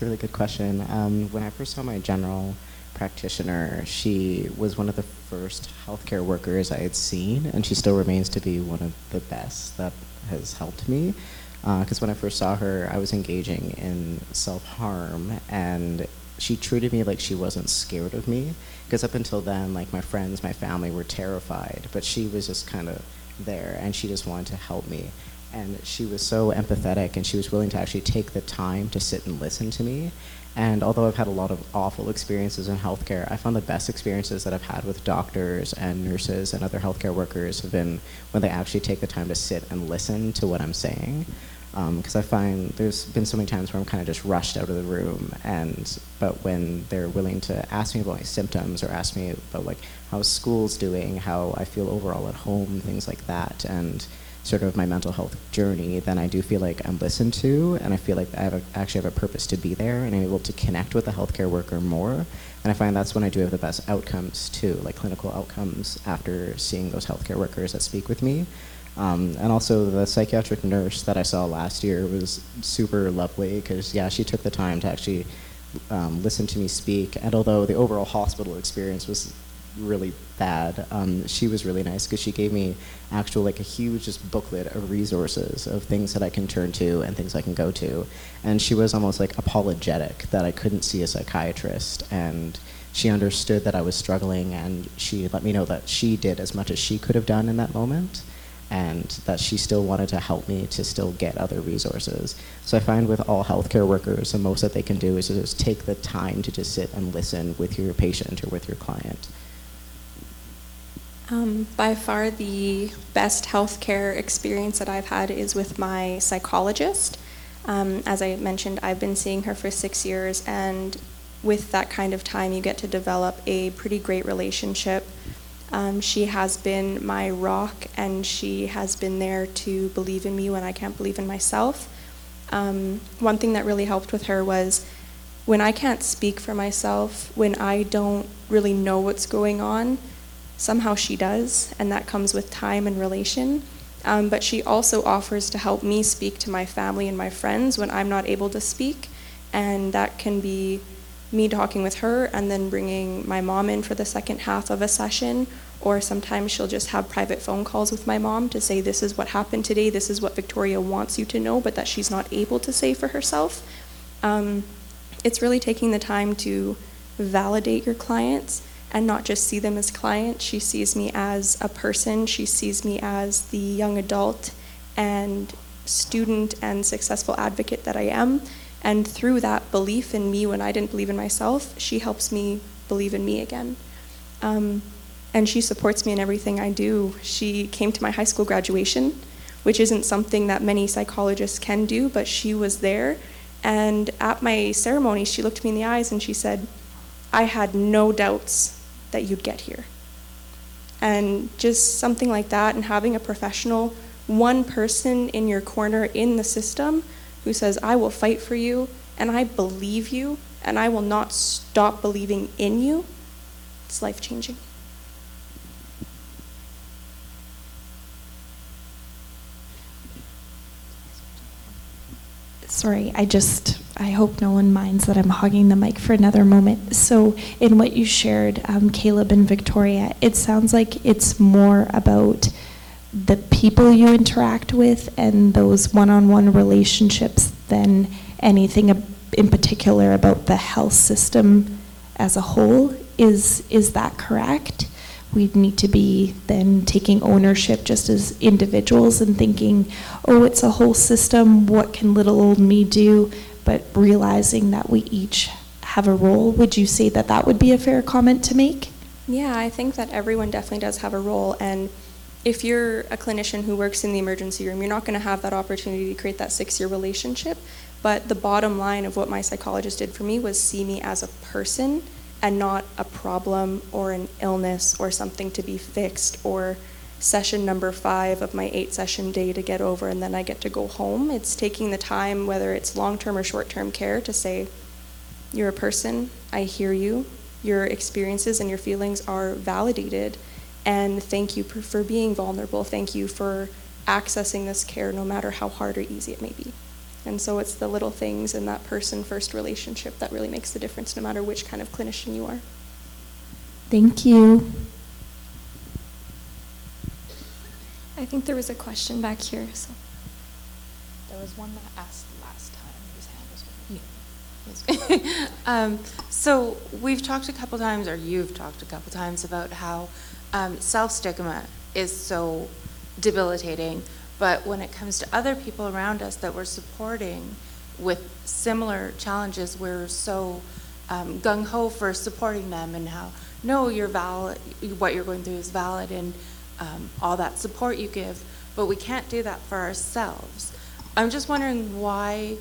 A really good question. Um, when I first saw my general practitioner, she was one of the first healthcare workers I had seen, and she still remains to be one of the best that has helped me. Because when I first saw her, I was engaging in self harm, and she treated me like she wasn't scared of me. Because up until then, like my friends, my family were terrified, but she was just kind of there, and she just wanted to help me. And she was so empathetic, and she was willing to actually take the time to sit and listen to me. And although I've had a lot of awful experiences in healthcare, I found the best experiences that I've had with doctors and nurses and other healthcare workers have been when they actually take the time to sit and listen to what I'm saying. Um, because I find there's been so many times where I'm kind of just rushed out of the room, and but when they're willing to ask me about my symptoms or ask me about like how school's doing, how I feel overall at home, things like that, and sort of my mental health journey, then I do feel like I'm listened to, and I feel like I have a, actually have a purpose to be there, and I'm able to connect with the healthcare worker more. And I find that's when I do have the best outcomes too, like clinical outcomes after seeing those healthcare workers that speak with me. Um, and also the psychiatric nurse that I saw last year was super lovely because yeah, she took the time to actually um, listen to me speak. And although the overall hospital experience was really Um, she was really nice because she gave me actual like a huge just booklet of resources of things that I can turn to and things I can go to, and she was almost like apologetic that I couldn't see a psychiatrist and. She understood that I was struggling, and she let me know that she did as much as she could have done in that moment, and that she still wanted to help me to still get other resources. So I find with all healthcare workers, the most that they can do is just take the time to just sit and listen with your patient or with your client. Um, by far, the best healthcare experience that I've had is with my psychologist. Um, as I mentioned, I've been seeing her for six years, and with that kind of time, you get to develop a pretty great relationship. Um, she has been my rock, and she has been there to believe in me when I can't believe in myself. Um, one thing that really helped with her was when I can't speak for myself, when I don't really know what's going on, somehow she does, and that comes with time and relation. Um, but she also offers to help me speak to my family and my friends when I'm not able to speak, and that can be me talking with her and then bringing my mom in for the second half of a session. Or sometimes she'll just have private phone calls with my mom to say, This is what happened today, this is what Victoria wants you to know, but that she's not able to say for herself. Um, it's really taking the time to validate your clients and not just see them as clients. She sees me as a person, she sees me as the young adult and student and successful advocate that I am. And through that belief in me when I didn't believe in myself, she helps me believe in me again. Um, and she supports me in everything I do. She came to my high school graduation, which isn't something that many psychologists can do, but she was there. And at my ceremony, she looked me in the eyes and she said, I had no doubts that you'd get here. And just something like that, and having a professional, one person in your corner in the system who says, I will fight for you, and I believe you, and I will not stop believing in you, it's life changing. Sorry, I just, I hope no one minds that I'm hogging the mic for another moment. So, in what you shared, um, Caleb and Victoria, it sounds like it's more about the people you interact with and those one on one relationships than anything in particular about the health system as a whole. Is, is that correct? We need to be then taking ownership just as individuals and thinking, oh, it's a whole system, what can little old me do? But realizing that we each have a role, would you say that that would be a fair comment to make? Yeah, I think that everyone definitely does have a role. And if you're a clinician who works in the emergency room, you're not going to have that opportunity to create that six year relationship. But the bottom line of what my psychologist did for me was see me as a person and not a problem or an illness or something to be fixed or session number five of my eight session day to get over and then I get to go home. It's taking the time, whether it's long term or short term care, to say, You're a person, I hear you, your experiences and your feelings are validated, and thank you for being vulnerable. Thank you for accessing this care, no matter how hard or easy it may be. And so it's the little things in that person first relationship that really makes the difference, no matter which kind of clinician you are. Thank you. I think there was a question back here. So. There was one that asked last time whose hand was Yes. um, so we've talked a couple times, or you've talked a couple times about how um, self-stigma is so debilitating, but when it comes to other people around us that we're supporting with similar challenges, we're so um, gung ho for supporting them and how, no, you're valid, what you're going through is valid, and um, all that support you give, but we can't do that for ourselves. I'm just wondering why,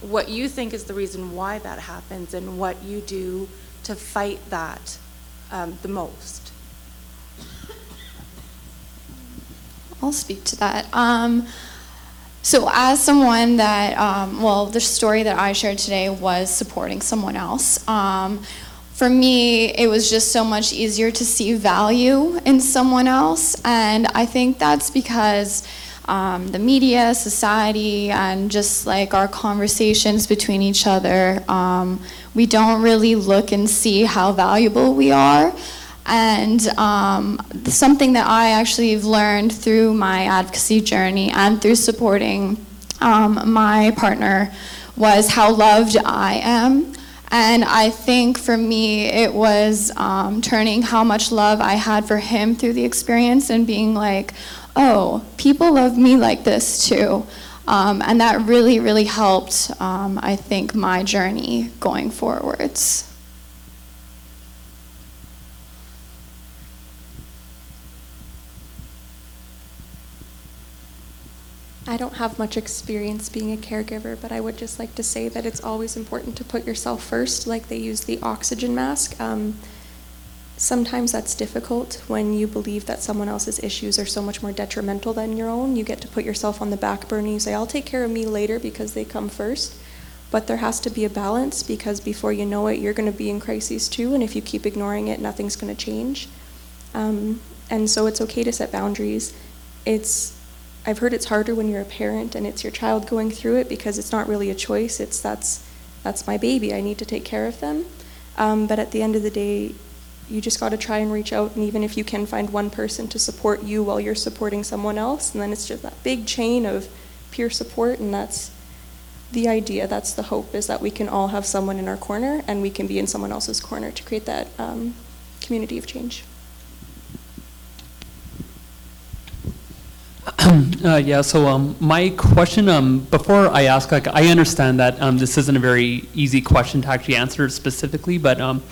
what you think is the reason why that happens and what you do to fight that um, the most. I'll speak to that. Um, so, as someone that, um, well, the story that I shared today was supporting someone else. Um, for me, it was just so much easier to see value in someone else. And I think that's because um, the media, society, and just like our conversations between each other, um, we don't really look and see how valuable we are. And um, something that I actually have learned through my advocacy journey and through supporting um, my partner was how loved I am and I think for me, it was um, turning how much love I had for him through the experience and being like, oh, people love me like this too. Um, and that really, really helped, um, I think, my journey going forwards. I don't have much experience being a caregiver, but I would just like to say that it's always important to put yourself first, like they use the oxygen mask. Um, sometimes that's difficult when you believe that someone else's issues are so much more detrimental than your own. You get to put yourself on the back burner. You say, I'll take care of me later because they come first. But there has to be a balance because before you know it, you're going to be in crises too. And if you keep ignoring it, nothing's going to change. Um, and so it's okay to set boundaries. It's I've heard it's harder when you're a parent and it's your child going through it because it's not really a choice. It's that's that's my baby. I need to take care of them. Um, but at the end of the day, you just got to try and reach out. And even if you can find one person to support you while you're supporting someone else, and then it's just that big chain of peer support. And that's the idea. That's the hope is that we can all have someone in our corner and we can be in someone else's corner to create that um, community of change. uh, yeah, so um, my question, um, before I ask, like, I understand that um, this isn't a very easy question to actually answer specifically, but um,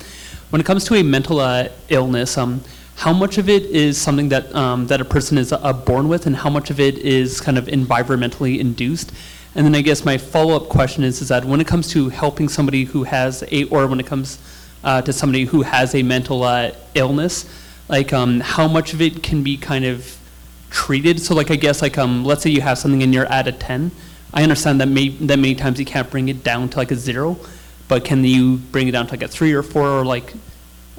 when it comes to a mental uh, illness, um, how much of it is something that um, that a person is uh, born with, and how much of it is kind of environmentally induced? And then I guess my follow-up question is, is that when it comes to helping somebody who has a, or when it comes uh, to somebody who has a mental uh, illness, like how much of it can be kind of treated. So like I guess like um let's say you have something and you're at a 10. I understand that may that many times you can't bring it down to like a zero, but can you bring it down to like a three or four or like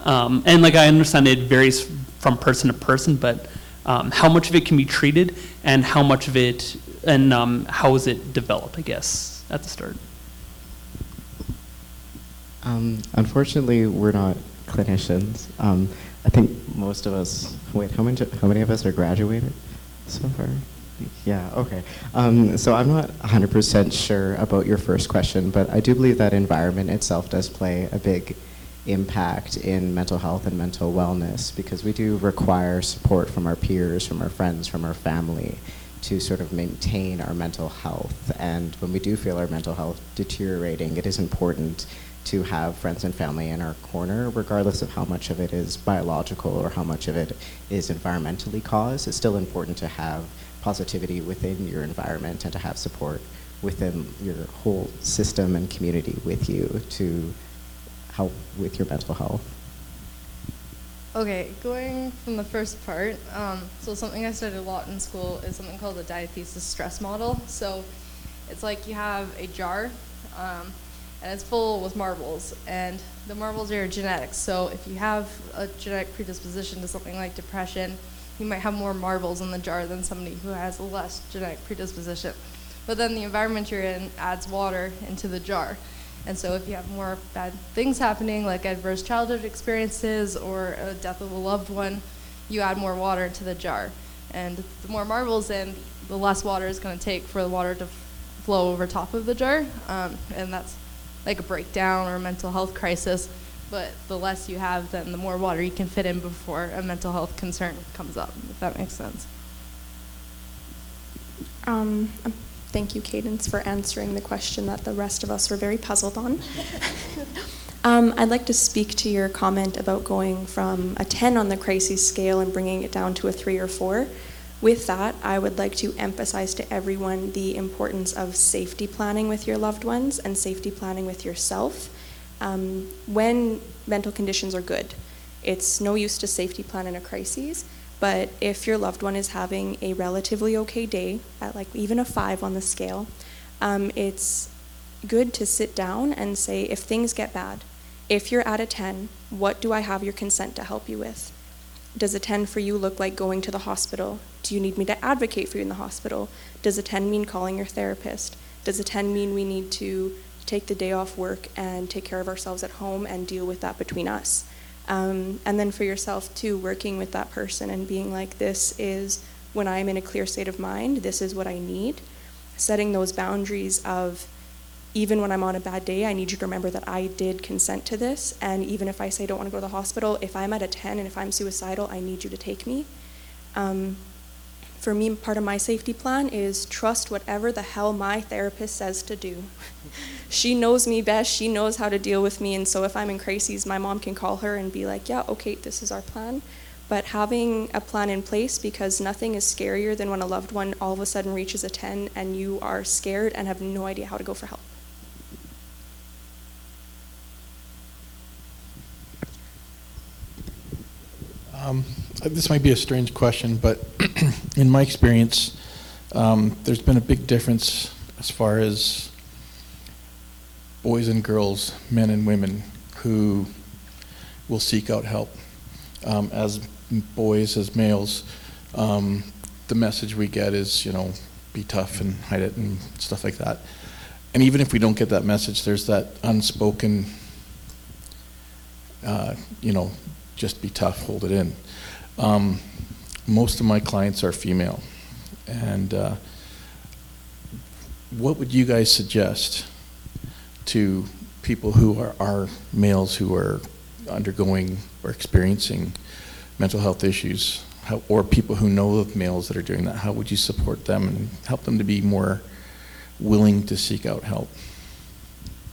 um, and like I understand it varies from person to person, but um, how much of it can be treated and how much of it and um, how is it developed? I guess at the start. Um, unfortunately, we're not clinicians. Um, I think most of us, wait, how many, how many of us are graduated so far? Yeah, okay. Um, so I'm not 100% sure about your first question, but I do believe that environment itself does play a big impact in mental health and mental wellness because we do require support from our peers, from our friends, from our family to sort of maintain our mental health. And when we do feel our mental health deteriorating, it is important to have friends and family in our corner, regardless of how much of it is biological or how much of it is environmentally caused. It's still important to have positivity within your environment and to have support within your whole system and community with you to help with your mental health. Okay, going from the first part, um, so something I studied a lot in school is something called the diathesis stress model. So it's like you have a jar, um, and it's full with marbles, and the marbles are genetics. So if you have a genetic predisposition to something like depression, you might have more marbles in the jar than somebody who has less genetic predisposition. But then the environment you're in adds water into the jar. And so if you have more bad things happening, like adverse childhood experiences or a death of a loved one, you add more water into the jar. And the more marbles in, the less water is going to take for the water to flow over top of the jar. Um, and that's like a breakdown or a mental health crisis. But the less you have, then the more water you can fit in before a mental health concern comes up, if that makes sense. Um, um, thank you, Cadence, for answering the question that the rest of us were very puzzled on. um, I'd like to speak to your comment about going from a 10 on the crisis scale and bringing it down to a 3 or 4. With that, I would like to emphasize to everyone the importance of safety planning with your loved ones and safety planning with yourself. Um, when mental conditions are good, it's no use to safety plan in a crisis. But if your loved one is having a relatively okay day, at like even a five on the scale, um, it's good to sit down and say, if things get bad, if you're at a 10, what do I have your consent to help you with? Does a 10 for you look like going to the hospital? Do you need me to advocate for you in the hospital? Does a 10 mean calling your therapist? Does a 10 mean we need to take the day off work and take care of ourselves at home and deal with that between us? Um, and then for yourself too, working with that person and being like, this is when I'm in a clear state of mind, this is what I need. Setting those boundaries of, even when I'm on a bad day, I need you to remember that I did consent to this. And even if I say I don't want to go to the hospital, if I'm at a 10 and if I'm suicidal, I need you to take me. Um, for me, part of my safety plan is trust whatever the hell my therapist says to do. she knows me best, she knows how to deal with me, and so if I'm in crises, my mom can call her and be like, yeah, okay, this is our plan. But having a plan in place because nothing is scarier than when a loved one all of a sudden reaches a 10 and you are scared and have no idea how to go for help. Um, this might be a strange question, but in my experience, um, there's been a big difference as far as boys and girls, men and women, who will seek out help. Um, as boys, as males, um, the message we get is, you know, be tough and hide it and stuff like that. And even if we don't get that message, there's that unspoken, uh, you know, just be tough, hold it in. Um, most of my clients are female. And uh, what would you guys suggest to people who are, are males who are undergoing or experiencing mental health issues, how, or people who know of males that are doing that? How would you support them and help them to be more willing to seek out help?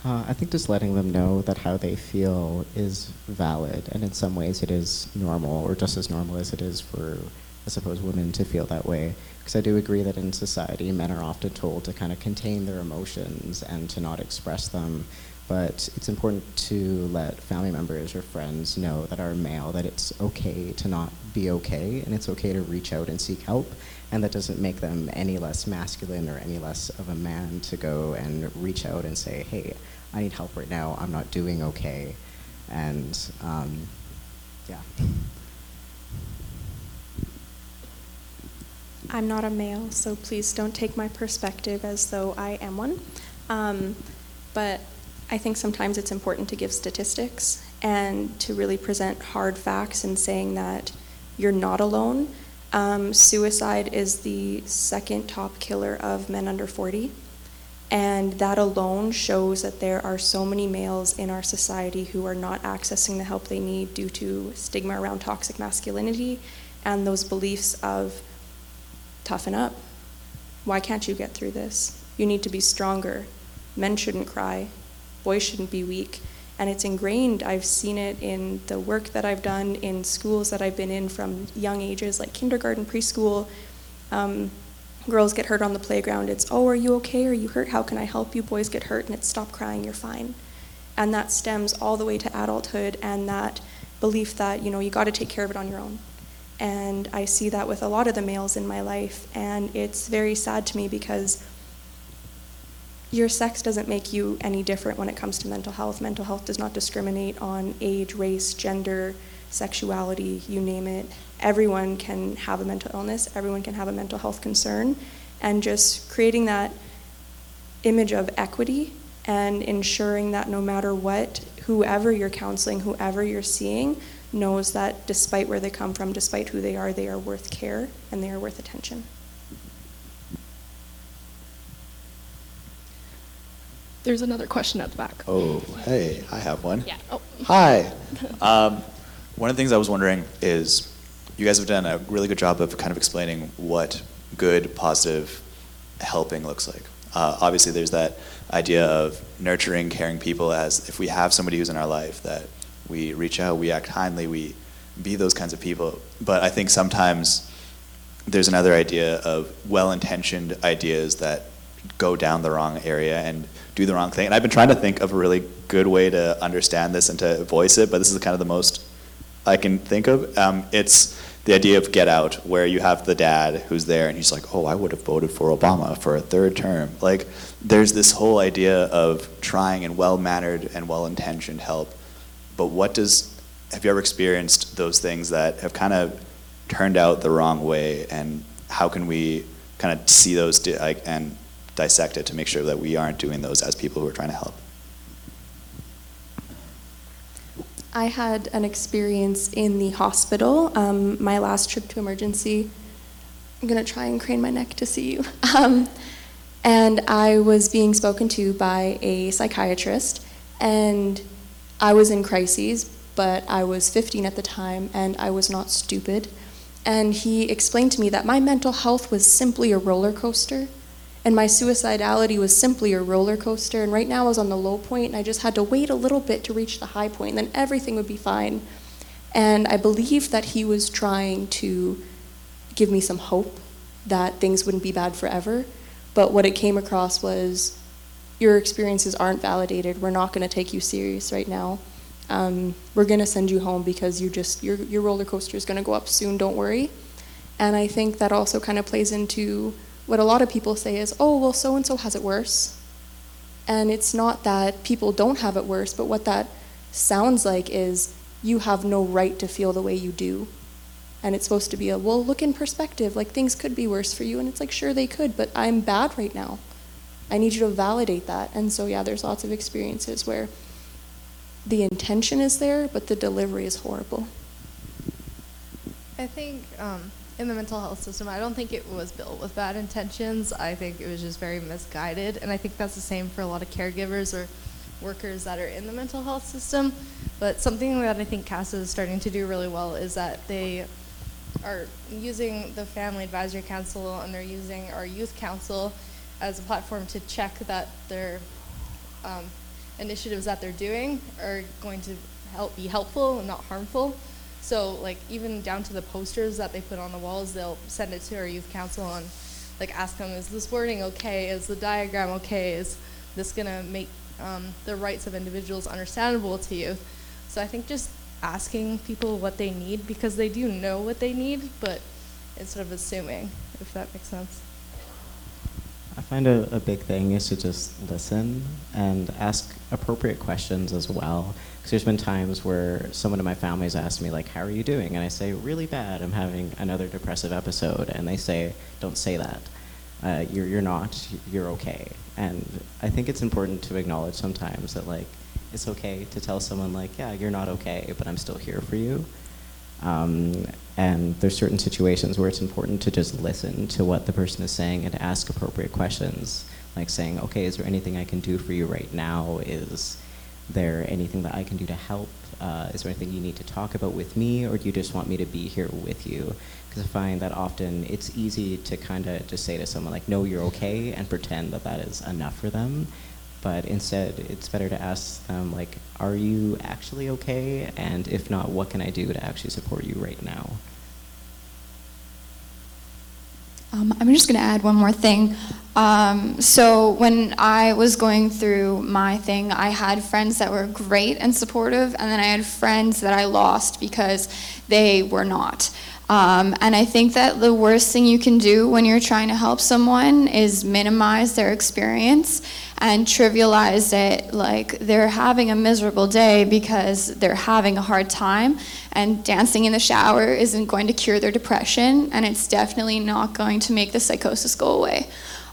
Uh, I think just letting them know that how they feel is valid, and in some ways it is normal, or just as normal as it is for, I suppose, women to feel that way. Because I do agree that in society, men are often told to kind of contain their emotions and to not express them. But it's important to let family members or friends know that are male that it's okay to not be okay, and it's okay to reach out and seek help. And that doesn't make them any less masculine or any less of a man to go and reach out and say, hey, I need help right now. I'm not doing okay. And um, yeah. I'm not a male, so please don't take my perspective as though I am one. Um, but I think sometimes it's important to give statistics and to really present hard facts and saying that you're not alone. Um, suicide is the second top killer of men under 40. And that alone shows that there are so many males in our society who are not accessing the help they need due to stigma around toxic masculinity and those beliefs of toughen up. Why can't you get through this? You need to be stronger. Men shouldn't cry. Boys shouldn't be weak. And it's ingrained. I've seen it in the work that I've done in schools that I've been in from young ages, like kindergarten, preschool. Um, girls get hurt on the playground. It's, oh, are you okay? Are you hurt? How can I help you? Boys get hurt, and it's, stop crying, you're fine. And that stems all the way to adulthood and that belief that, you know, you got to take care of it on your own. And I see that with a lot of the males in my life. And it's very sad to me because your sex doesn't make you any different when it comes to mental health. Mental health does not discriminate on age, race, gender, sexuality, you name it. Everyone can have a mental illness, everyone can have a mental health concern. And just creating that image of equity and ensuring that no matter what, whoever you're counseling, whoever you're seeing, knows that despite where they come from, despite who they are, they are worth care and they are worth attention. There's another question at the back. Oh, hey, I have one. Yeah. Oh. Hi. Um, one of the things I was wondering is you guys have done a really good job of kind of explaining what good, positive helping looks like. Uh, obviously, there's that idea of nurturing, caring people as if we have somebody who's in our life that we reach out, we act kindly, we be those kinds of people. But I think sometimes there's another idea of well intentioned ideas that go down the wrong area and do the wrong thing. And I've been trying to think of a really good way to understand this and to voice it, but this is kind of the most I can think of. Um, it's the idea of Get Out, where you have the dad who's there and he's like, oh, I would have voted for Obama for a third term. Like, there's this whole idea of trying and well mannered and well intentioned help. But what does, have you ever experienced those things that have kind of turned out the wrong way? And how can we kind of see those like, and dissect it to make sure that we aren't doing those as people who are trying to help? I had an experience in the hospital. Um, my last trip to emergency. I'm gonna try and crane my neck to see you. Um, and I was being spoken to by a psychiatrist, and I was in crises, but I was 15 at the time, and I was not stupid. And he explained to me that my mental health was simply a roller coaster, and my suicidality was simply a roller coaster. And right now I was on the low point, and I just had to wait a little bit to reach the high point, and then everything would be fine. And I believe that he was trying to give me some hope that things wouldn't be bad forever. But what it came across was your experiences aren't validated. We're not going to take you serious right now. Um, we're going to send you home because you just your your roller coaster is going to go up soon. Don't worry. And I think that also kind of plays into what a lot of people say is, oh, well, so and so has it worse. And it's not that people don't have it worse, but what that sounds like is you have no right to feel the way you do. And it's supposed to be a, well, look in perspective, like things could be worse for you. And it's like, sure, they could, but I'm bad right now. I need you to validate that. And so, yeah, there's lots of experiences where the intention is there, but the delivery is horrible. I think um, in the mental health system, I don't think it was built with bad intentions. I think it was just very misguided. And I think that's the same for a lot of caregivers or workers that are in the mental health system. But something that I think CASA is starting to do really well is that they are using the Family Advisory Council and they're using our Youth Council as a platform to check that their um, initiatives that they're doing are going to help be helpful and not harmful. So like even down to the posters that they put on the walls, they'll send it to our youth council and like ask them, is this wording okay? Is the diagram okay? Is this gonna make um, the rights of individuals understandable to youth? So I think just asking people what they need because they do know what they need, but instead of assuming, if that makes sense. I find a, a big thing is to just listen and ask appropriate questions as well. Because there's been times where someone in my family has asked me, like, how are you doing? And I say, really bad. I'm having another depressive episode. And they say, don't say that. Uh, you're, you're not. You're okay. And I think it's important to acknowledge sometimes that, like, it's okay to tell someone, like, yeah, you're not okay, but I'm still here for you. Um, and there's certain situations where it's important to just listen to what the person is saying and ask appropriate questions. like saying, okay, is there anything I can do for you right now? Is there anything that I can do to help? Uh, is there anything you need to talk about with me, or do you just want me to be here with you? Because I find that often it's easy to kind of just say to someone like, "No, you're okay," and pretend that that is enough for them. But instead, it's better to ask them like, "Are you actually okay?" And if not, what can I do to actually support you right now? Um, I'm just going to add one more thing. Um, so, when I was going through my thing, I had friends that were great and supportive, and then I had friends that I lost because they were not. Um, and I think that the worst thing you can do when you're trying to help someone is minimize their experience and trivialize it like they're having a miserable day because they're having a hard time. And dancing in the shower isn't going to cure their depression, and it's definitely not going to make the psychosis go away.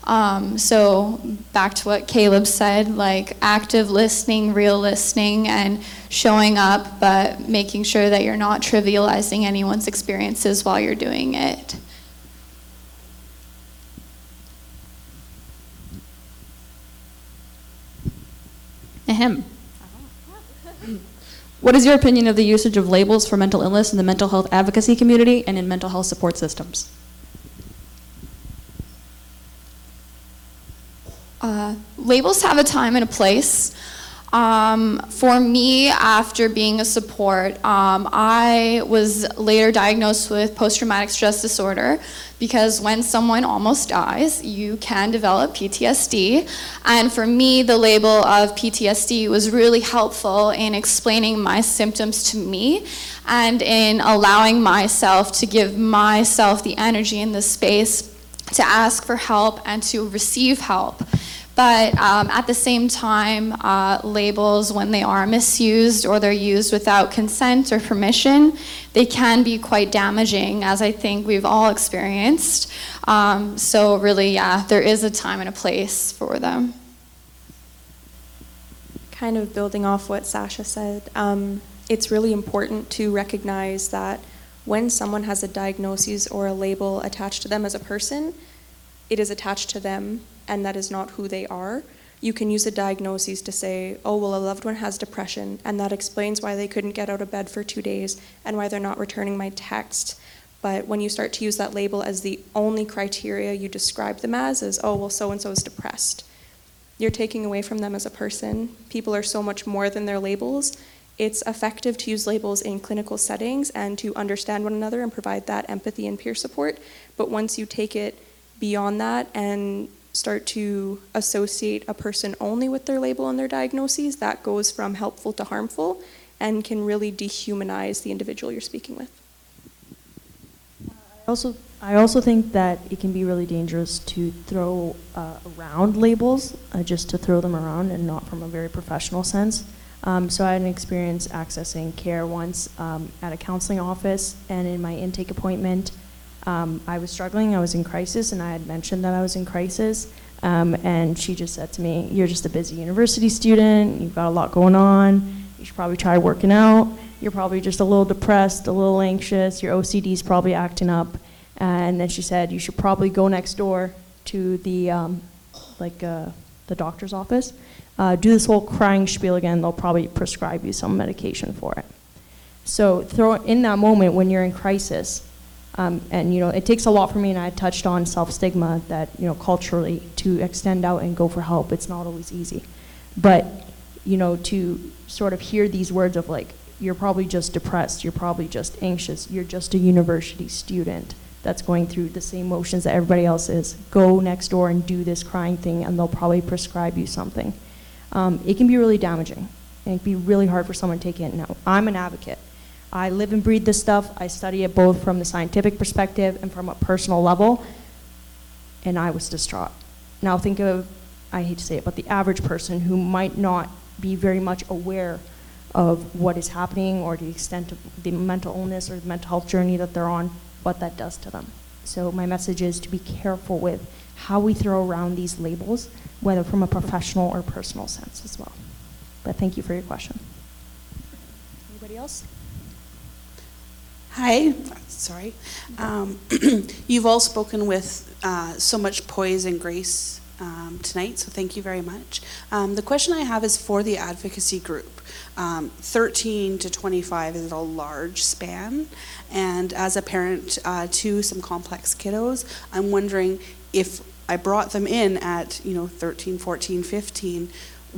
Um, so back to what Caleb said, like active listening, real listening, and showing up, but making sure that you're not trivializing anyone's experiences while you're doing it. Ahem. What is your opinion of the usage of labels for mental illness in the mental health advocacy community and in mental health support systems? Uh, labels have a time and a place. Um, for me, after being a support, um, I was later diagnosed with post traumatic stress disorder because when someone almost dies, you can develop PTSD. And for me, the label of PTSD was really helpful in explaining my symptoms to me and in allowing myself to give myself the energy and the space to ask for help and to receive help. But um, at the same time, uh, labels, when they are misused or they're used without consent or permission, they can be quite damaging, as I think we've all experienced. Um, so, really, yeah, there is a time and a place for them. Kind of building off what Sasha said, um, it's really important to recognize that when someone has a diagnosis or a label attached to them as a person, it is attached to them and that is not who they are. You can use a diagnosis to say, oh, well, a loved one has depression, and that explains why they couldn't get out of bed for two days and why they're not returning my text. But when you start to use that label as the only criteria you describe them as, is, oh, well, so and so is depressed, you're taking away from them as a person. People are so much more than their labels. It's effective to use labels in clinical settings and to understand one another and provide that empathy and peer support. But once you take it beyond that and start to associate a person only with their label and their diagnoses, that goes from helpful to harmful and can really dehumanize the individual you're speaking with. Also, I also think that it can be really dangerous to throw uh, around labels, uh, just to throw them around and not from a very professional sense. Um, so I had an experience accessing care once um, at a counseling office, and in my intake appointment, um, I was struggling, I was in crisis, and I had mentioned that I was in crisis. Um, and she just said to me, You're just a busy university student, you've got a lot going on, you should probably try working out. You're probably just a little depressed, a little anxious, your OCD's probably acting up. And then she said, You should probably go next door to the, um, like, uh, the doctor's office. Uh, do this whole crying spiel again, they'll probably prescribe you some medication for it. So, throw in that moment when you're in crisis, um, and you know, it takes a lot for me, and I touched on self-stigma that you know, culturally, to extend out and go for help, it's not always easy. But you know, to sort of hear these words of like, you're probably just depressed, you're probably just anxious, you're just a university student that's going through the same motions that everybody else is. Go next door and do this crying thing, and they'll probably prescribe you something. Um, it can be really damaging, and it can be really hard for someone to take it. Now, I'm an advocate. I live and breathe this stuff. I study it both from the scientific perspective and from a personal level. And I was distraught. Now think of, I hate to say it, but the average person who might not be very much aware of what is happening or the extent of the mental illness or the mental health journey that they're on, what that does to them. So my message is to be careful with how we throw around these labels, whether from a professional or personal sense as well. But thank you for your question. Anybody else? Hi, sorry. Um, you've all spoken with uh, so much poise and grace um, tonight, so thank you very much. Um, the question I have is for the advocacy group. Um, 13 to 25 is a large span, and as a parent uh, to some complex kiddos, I'm wondering if I brought them in at you know 13, 14, 15,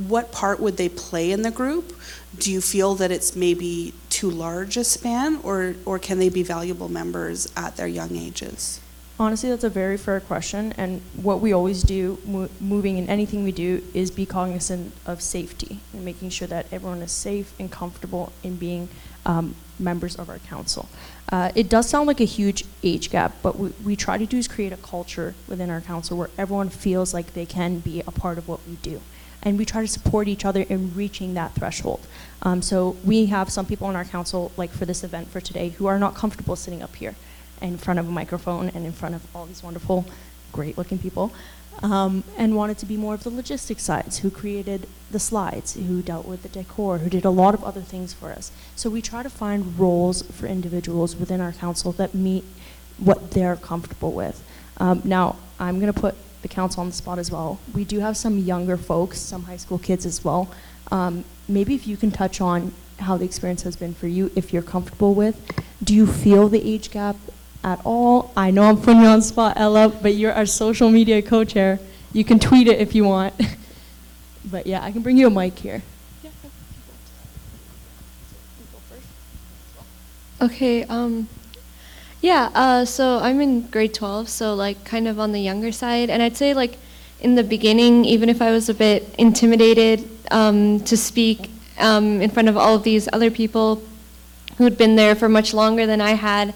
what part would they play in the group? Do you feel that it's maybe too large a span, or or can they be valuable members at their young ages? Honestly, that's a very fair question. And what we always do, mo- moving in anything we do, is be cognizant of safety and making sure that everyone is safe and comfortable in being um, members of our council. Uh, it does sound like a huge age gap, but what we try to do is create a culture within our council where everyone feels like they can be a part of what we do. And we try to support each other in reaching that threshold. Um, so we have some people on our council, like for this event for today, who are not comfortable sitting up here in front of a microphone and in front of all these wonderful, great looking people, um, and wanted to be more of the logistics sides, who created the slides, who dealt with the decor, who did a lot of other things for us. So we try to find roles for individuals within our council that meet what they're comfortable with. Um, now, I'm going to put the council on the spot as well. We do have some younger folks, some high school kids as well. Um, maybe if you can touch on how the experience has been for you, if you're comfortable with. Do you feel the age gap at all. I know I'm putting you on spot, Ella, but you're our social media co-chair. You can tweet it if you want. but yeah, I can bring you a mic here. Okay, um, yeah, uh, so I'm in grade 12, so like kind of on the younger side. And I'd say like in the beginning, even if I was a bit intimidated um, to speak um, in front of all of these other people who'd been there for much longer than I had,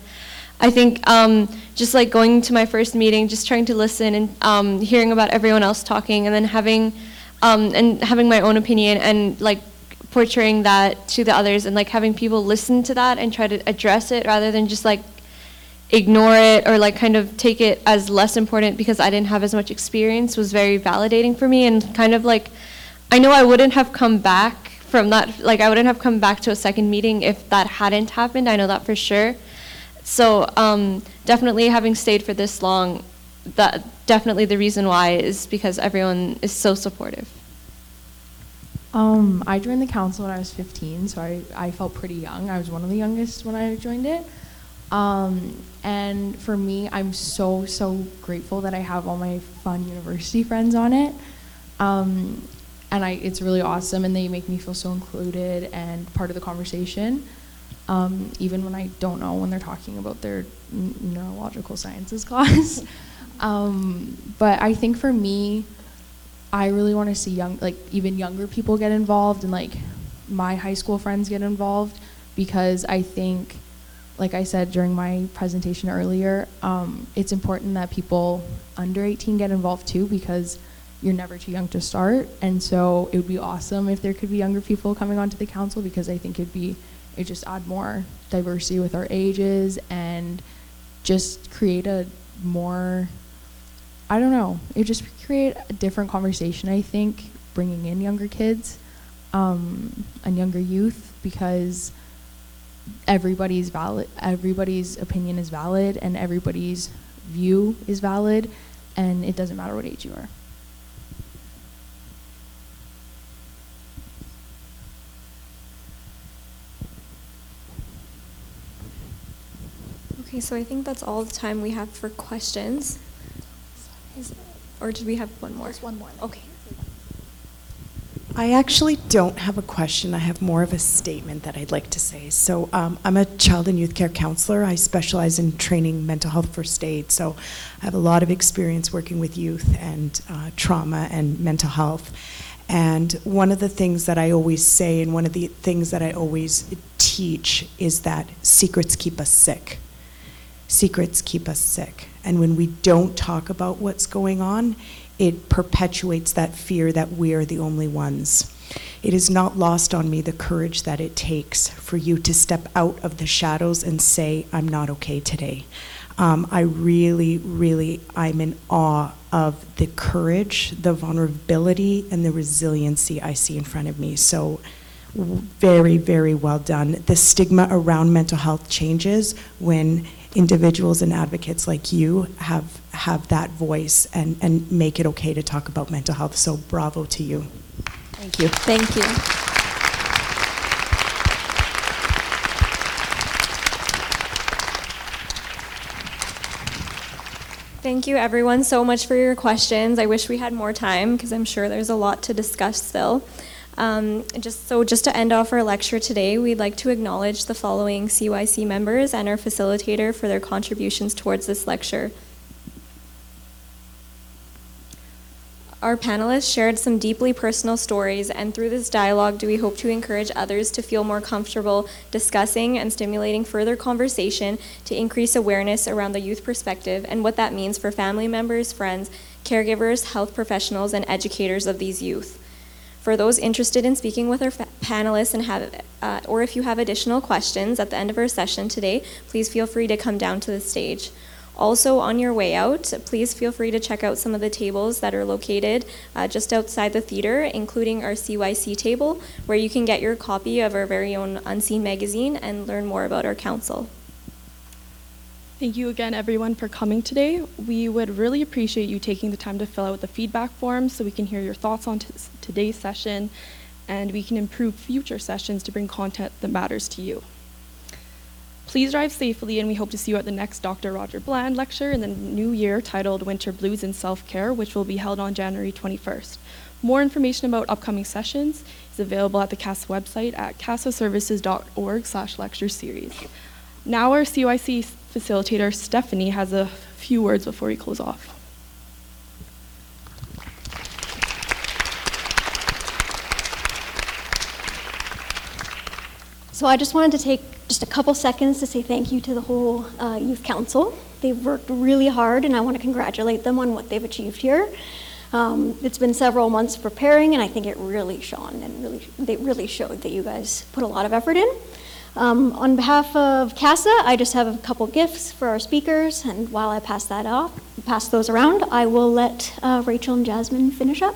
I think um, just like going to my first meeting, just trying to listen and um, hearing about everyone else talking, and then having um, and having my own opinion and like portraying that to the others, and like having people listen to that and try to address it rather than just like ignore it or like kind of take it as less important because I didn't have as much experience was very validating for me and kind of like I know I wouldn't have come back from that like I wouldn't have come back to a second meeting if that hadn't happened. I know that for sure. So um, definitely having stayed for this long, that definitely the reason why is because everyone is so supportive. Um, I joined the council when I was 15, so I, I felt pretty young. I was one of the youngest when I joined it. Um, and for me, I'm so, so grateful that I have all my fun university friends on it. Um, and I, it's really awesome, and they make me feel so included and part of the conversation um, even when I don't know when they're talking about their neurological sciences class. um, but I think for me, I really want to see young, like even younger people get involved and like my high school friends get involved because I think, like I said during my presentation earlier, um, it's important that people under 18 get involved too because you're never too young to start. And so it would be awesome if there could be younger people coming onto the council because I think it'd be it just add more diversity with our ages and just create a more I don't know. It just create a different conversation. I think bringing in younger kids um, and younger youth because everybody's valid. Everybody's opinion is valid, and everybody's view is valid, and it doesn't matter what age you are. Okay, so I think that's all the time we have for questions. Is, or did we have one more? Just one more. Okay. I actually don't have a question. I have more of a statement that I'd like to say. So, um, I'm a child and youth care counselor. I specialize in training mental health first aid. So, I have a lot of experience working with youth and uh, trauma and mental health. And one of the things that I always say, and one of the things that I always teach, is that secrets keep us sick secrets keep us sick. And when we don't talk about what's going on, it perpetuates that fear that we're the only ones. It is not lost on me the courage that it takes for you to step out of the shadows and say, I'm not okay today. Um, I really, really, I'm in awe of the courage, the vulnerability, and the resiliency I see in front of me. So, very, very well done. The stigma around mental health changes when individuals and advocates like you have, have that voice and, and make it okay to talk about mental health. So bravo to you. Thank you. Thank you. Thank you, everyone, so much for your questions. I wish we had more time because I'm sure there's a lot to discuss still. Um, just so, just to end off our lecture today, we'd like to acknowledge the following CYC members and our facilitator for their contributions towards this lecture. Our panelists shared some deeply personal stories, and through this dialogue, do we hope to encourage others to feel more comfortable discussing and stimulating further conversation to increase awareness around the youth perspective and what that means for family members, friends, caregivers, health professionals, and educators of these youth. For those interested in speaking with our fa- panelists and have, uh, or if you have additional questions at the end of our session today, please feel free to come down to the stage. Also, on your way out, please feel free to check out some of the tables that are located uh, just outside the theater, including our CYC table, where you can get your copy of our very own Unseen magazine and learn more about our council. Thank you again, everyone, for coming today. We would really appreciate you taking the time to fill out the feedback form so we can hear your thoughts on t- today's session and we can improve future sessions to bring content that matters to you. Please drive safely, and we hope to see you at the next Dr. Roger Bland lecture in the new year titled Winter Blues and Self Care, which will be held on January 21st. More information about upcoming sessions is available at the CASA website at casaservices.org slash lecture series. Now our CYC facilitator, Stephanie, has a few words before we close off. So I just wanted to take just a couple seconds to say thank you to the whole uh, youth council. They've worked really hard, and I want to congratulate them on what they've achieved here. Um, it's been several months preparing, and I think it really shone and really they really showed that you guys put a lot of effort in. Um, on behalf of CASA, I just have a couple gifts for our speakers, and while I pass that off, pass those around, I will let uh, Rachel and Jasmine finish up.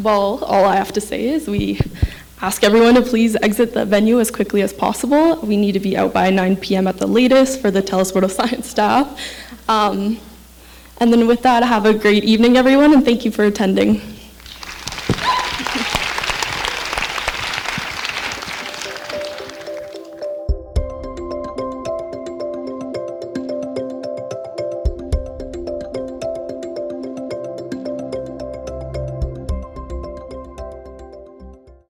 Well, all I have to say is we ask everyone to please exit the venue as quickly as possible. We need to be out by 9 p.m. at the latest for the Telesport Science staff. Um, and then with that, have a great evening, everyone, and thank you for attending.